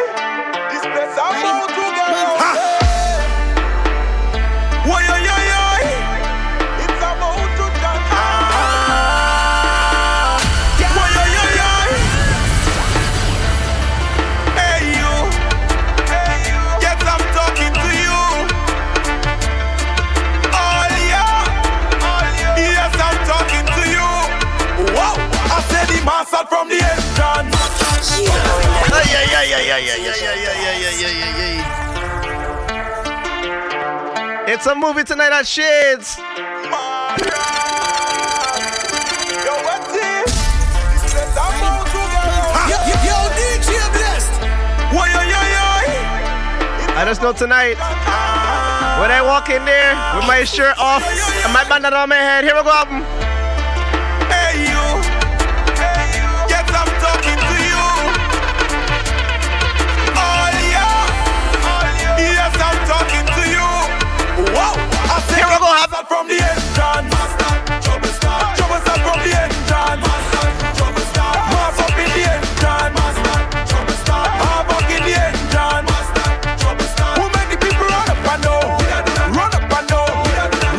Speaker 9: Ay, ay, ay. It's a movie tonight at Shades. I just know tonight, when I walk in there with my shirt off and my bandana on my head, here we go. album. We go,
Speaker 22: the master from the entrance. Trouble start. Trouble start from the entrance. Trouble start. Mass up in the entrance. Trouble start. Work in the entrance. Trouble start. Who make the people run up and down? Run up and down.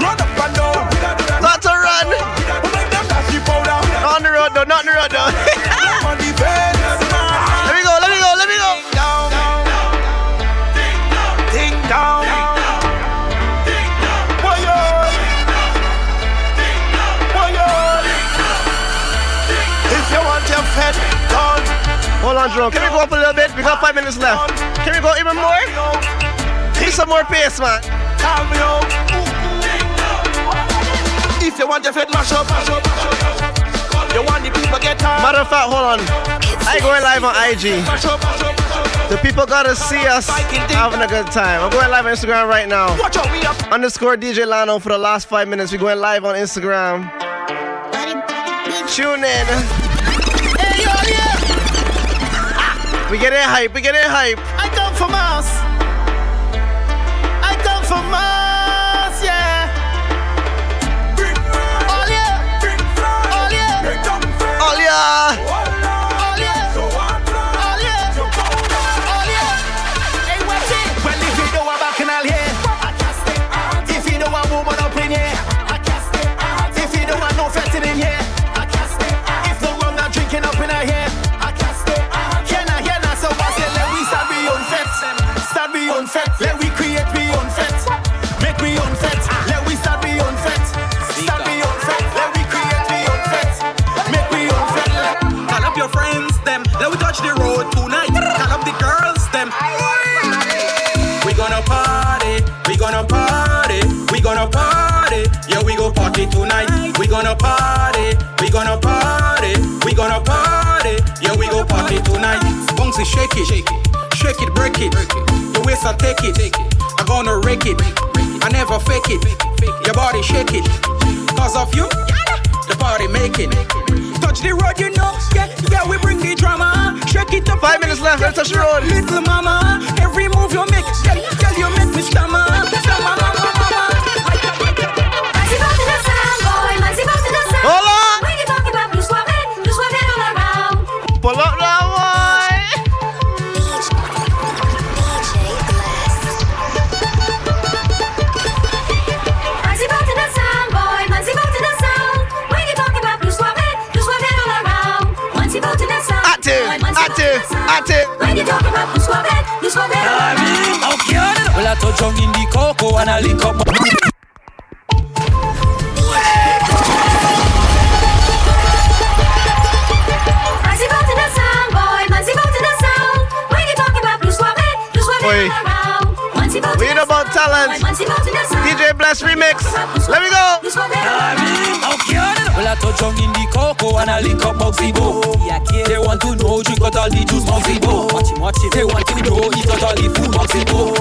Speaker 22: Run up and down.
Speaker 9: Not to run.
Speaker 22: Who make them dash the powder?
Speaker 9: Not on the road though, not on the road though. Hold. Can we go up a little bit? We got five minutes left. Can we go even more? Give me some more pace, man.
Speaker 22: calm me out. If you want your fed mash up, mash up, mash up. You want the people get tired.
Speaker 9: Matter of fact, hold on. I going live on IG. The people gotta see us having a good time. I'm going live on Instagram right now.
Speaker 22: Watch out, we up.
Speaker 9: Underscore DJ Lano for the last five minutes. We're going live on Instagram. Tune in. We get it hype. We get it hype.
Speaker 22: I come from Mars.
Speaker 19: Party tonight. We gonna party, we gonna party, we gonna party. Yeah, we go party tonight. Bouncy, shake it, shake it, shake it, break it. Your waist, I take it. I'm gonna rake it. I never fake it. Your body shake it. Cause of you, the party making. Touch the road, you know. Yeah, yeah, we bring the drama. Shake it up.
Speaker 9: Five minutes left. Let's touch the road.
Speaker 19: Little mama, every move you make, girl,
Speaker 9: Ate.
Speaker 32: When you talk about you squab it, you squab. I
Speaker 45: well I touch on in the cocoa and I link up.
Speaker 9: Oi talent. DJ Bless remix. Let me go.
Speaker 46: Well, I touch on in the cocoa and I link up Bugsy Bo. They want to know, drink out all the juice, Bugsy Bo. Watch him, watch him. They want to know, eat out all the food, Bugsy Bo.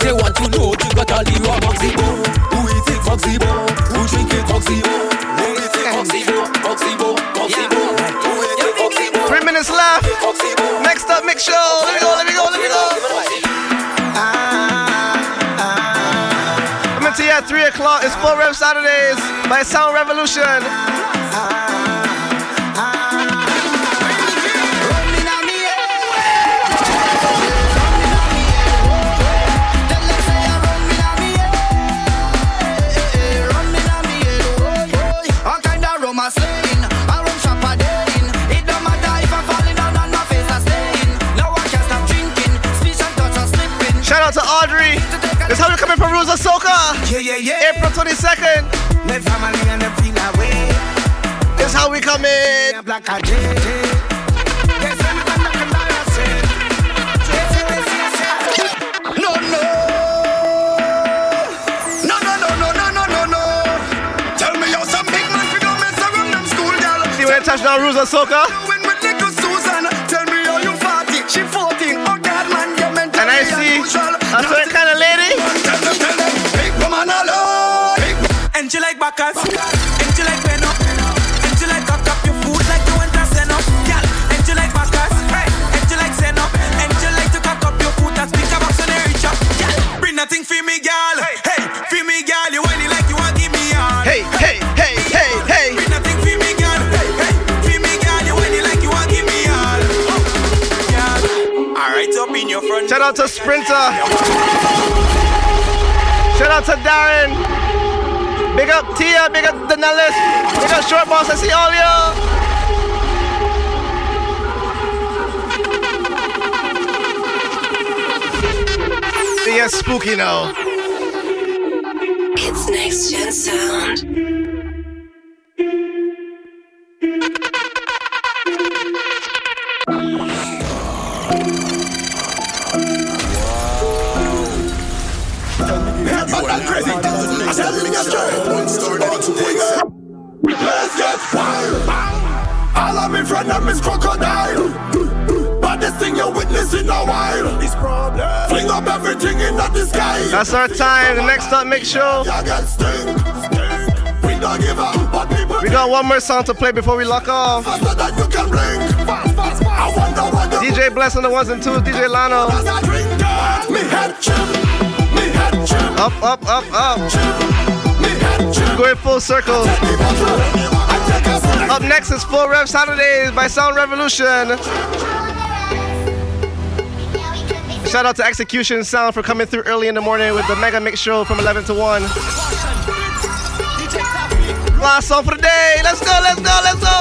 Speaker 46: They want to know, drink out all the raw, Bugsy Bo. Who eat it, Bugsy Bo? Who drink it, Bugsy Bo? Who eat it, Bugsy Bo? Bugsy Bo, Bugsy Bo. Who eat it, Bugsy Bo?
Speaker 9: Three minutes left. Next up, mix show. Let me go, let me 3 o'clock. It's Full Rev Saturdays by Sound Revolution. How we coming from Rules of Soca.
Speaker 22: Yeah, yeah, yeah.
Speaker 9: April 22nd.
Speaker 22: My family and them feel away.
Speaker 9: It's how we come in.
Speaker 22: Black a. No, no. No, no, no, no, no, no, no, no. Tell me how some big man fi go mess around them school girl.
Speaker 9: See when I touch down Rules of Soca.
Speaker 22: When with little to
Speaker 9: Sprinter. Shout out to Darren. Big up Tia, big up Danelis, big up Short Boss. I see all y'all. Yeah, spooky now.
Speaker 26: It's next gen sound.
Speaker 9: That's our time. Next up mix show.
Speaker 22: We
Speaker 9: got one more song to play before we lock off. DJ Bless on the ones and twos. DJ Lano. Up, up, up, up. Going full circle. Up next is Full Rev Saturdays by Sound Revolution. Shout out to Execution Sound for coming through early in the morning with the Mega Mix Show from 11 to 1. Last song for the day. Let's go, let's go, let's go.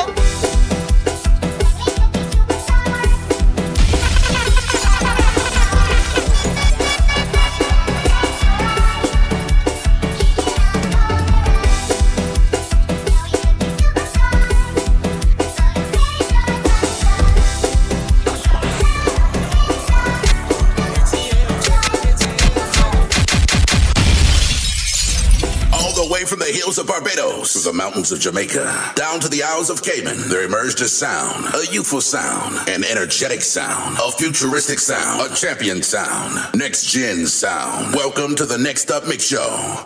Speaker 1: To the mountains of Jamaica, down to the Isles of Cayman, there emerged a sound, a youthful sound, an energetic sound, a futuristic sound, a champion sound, next gen sound. Welcome to the Next Up Mix Show.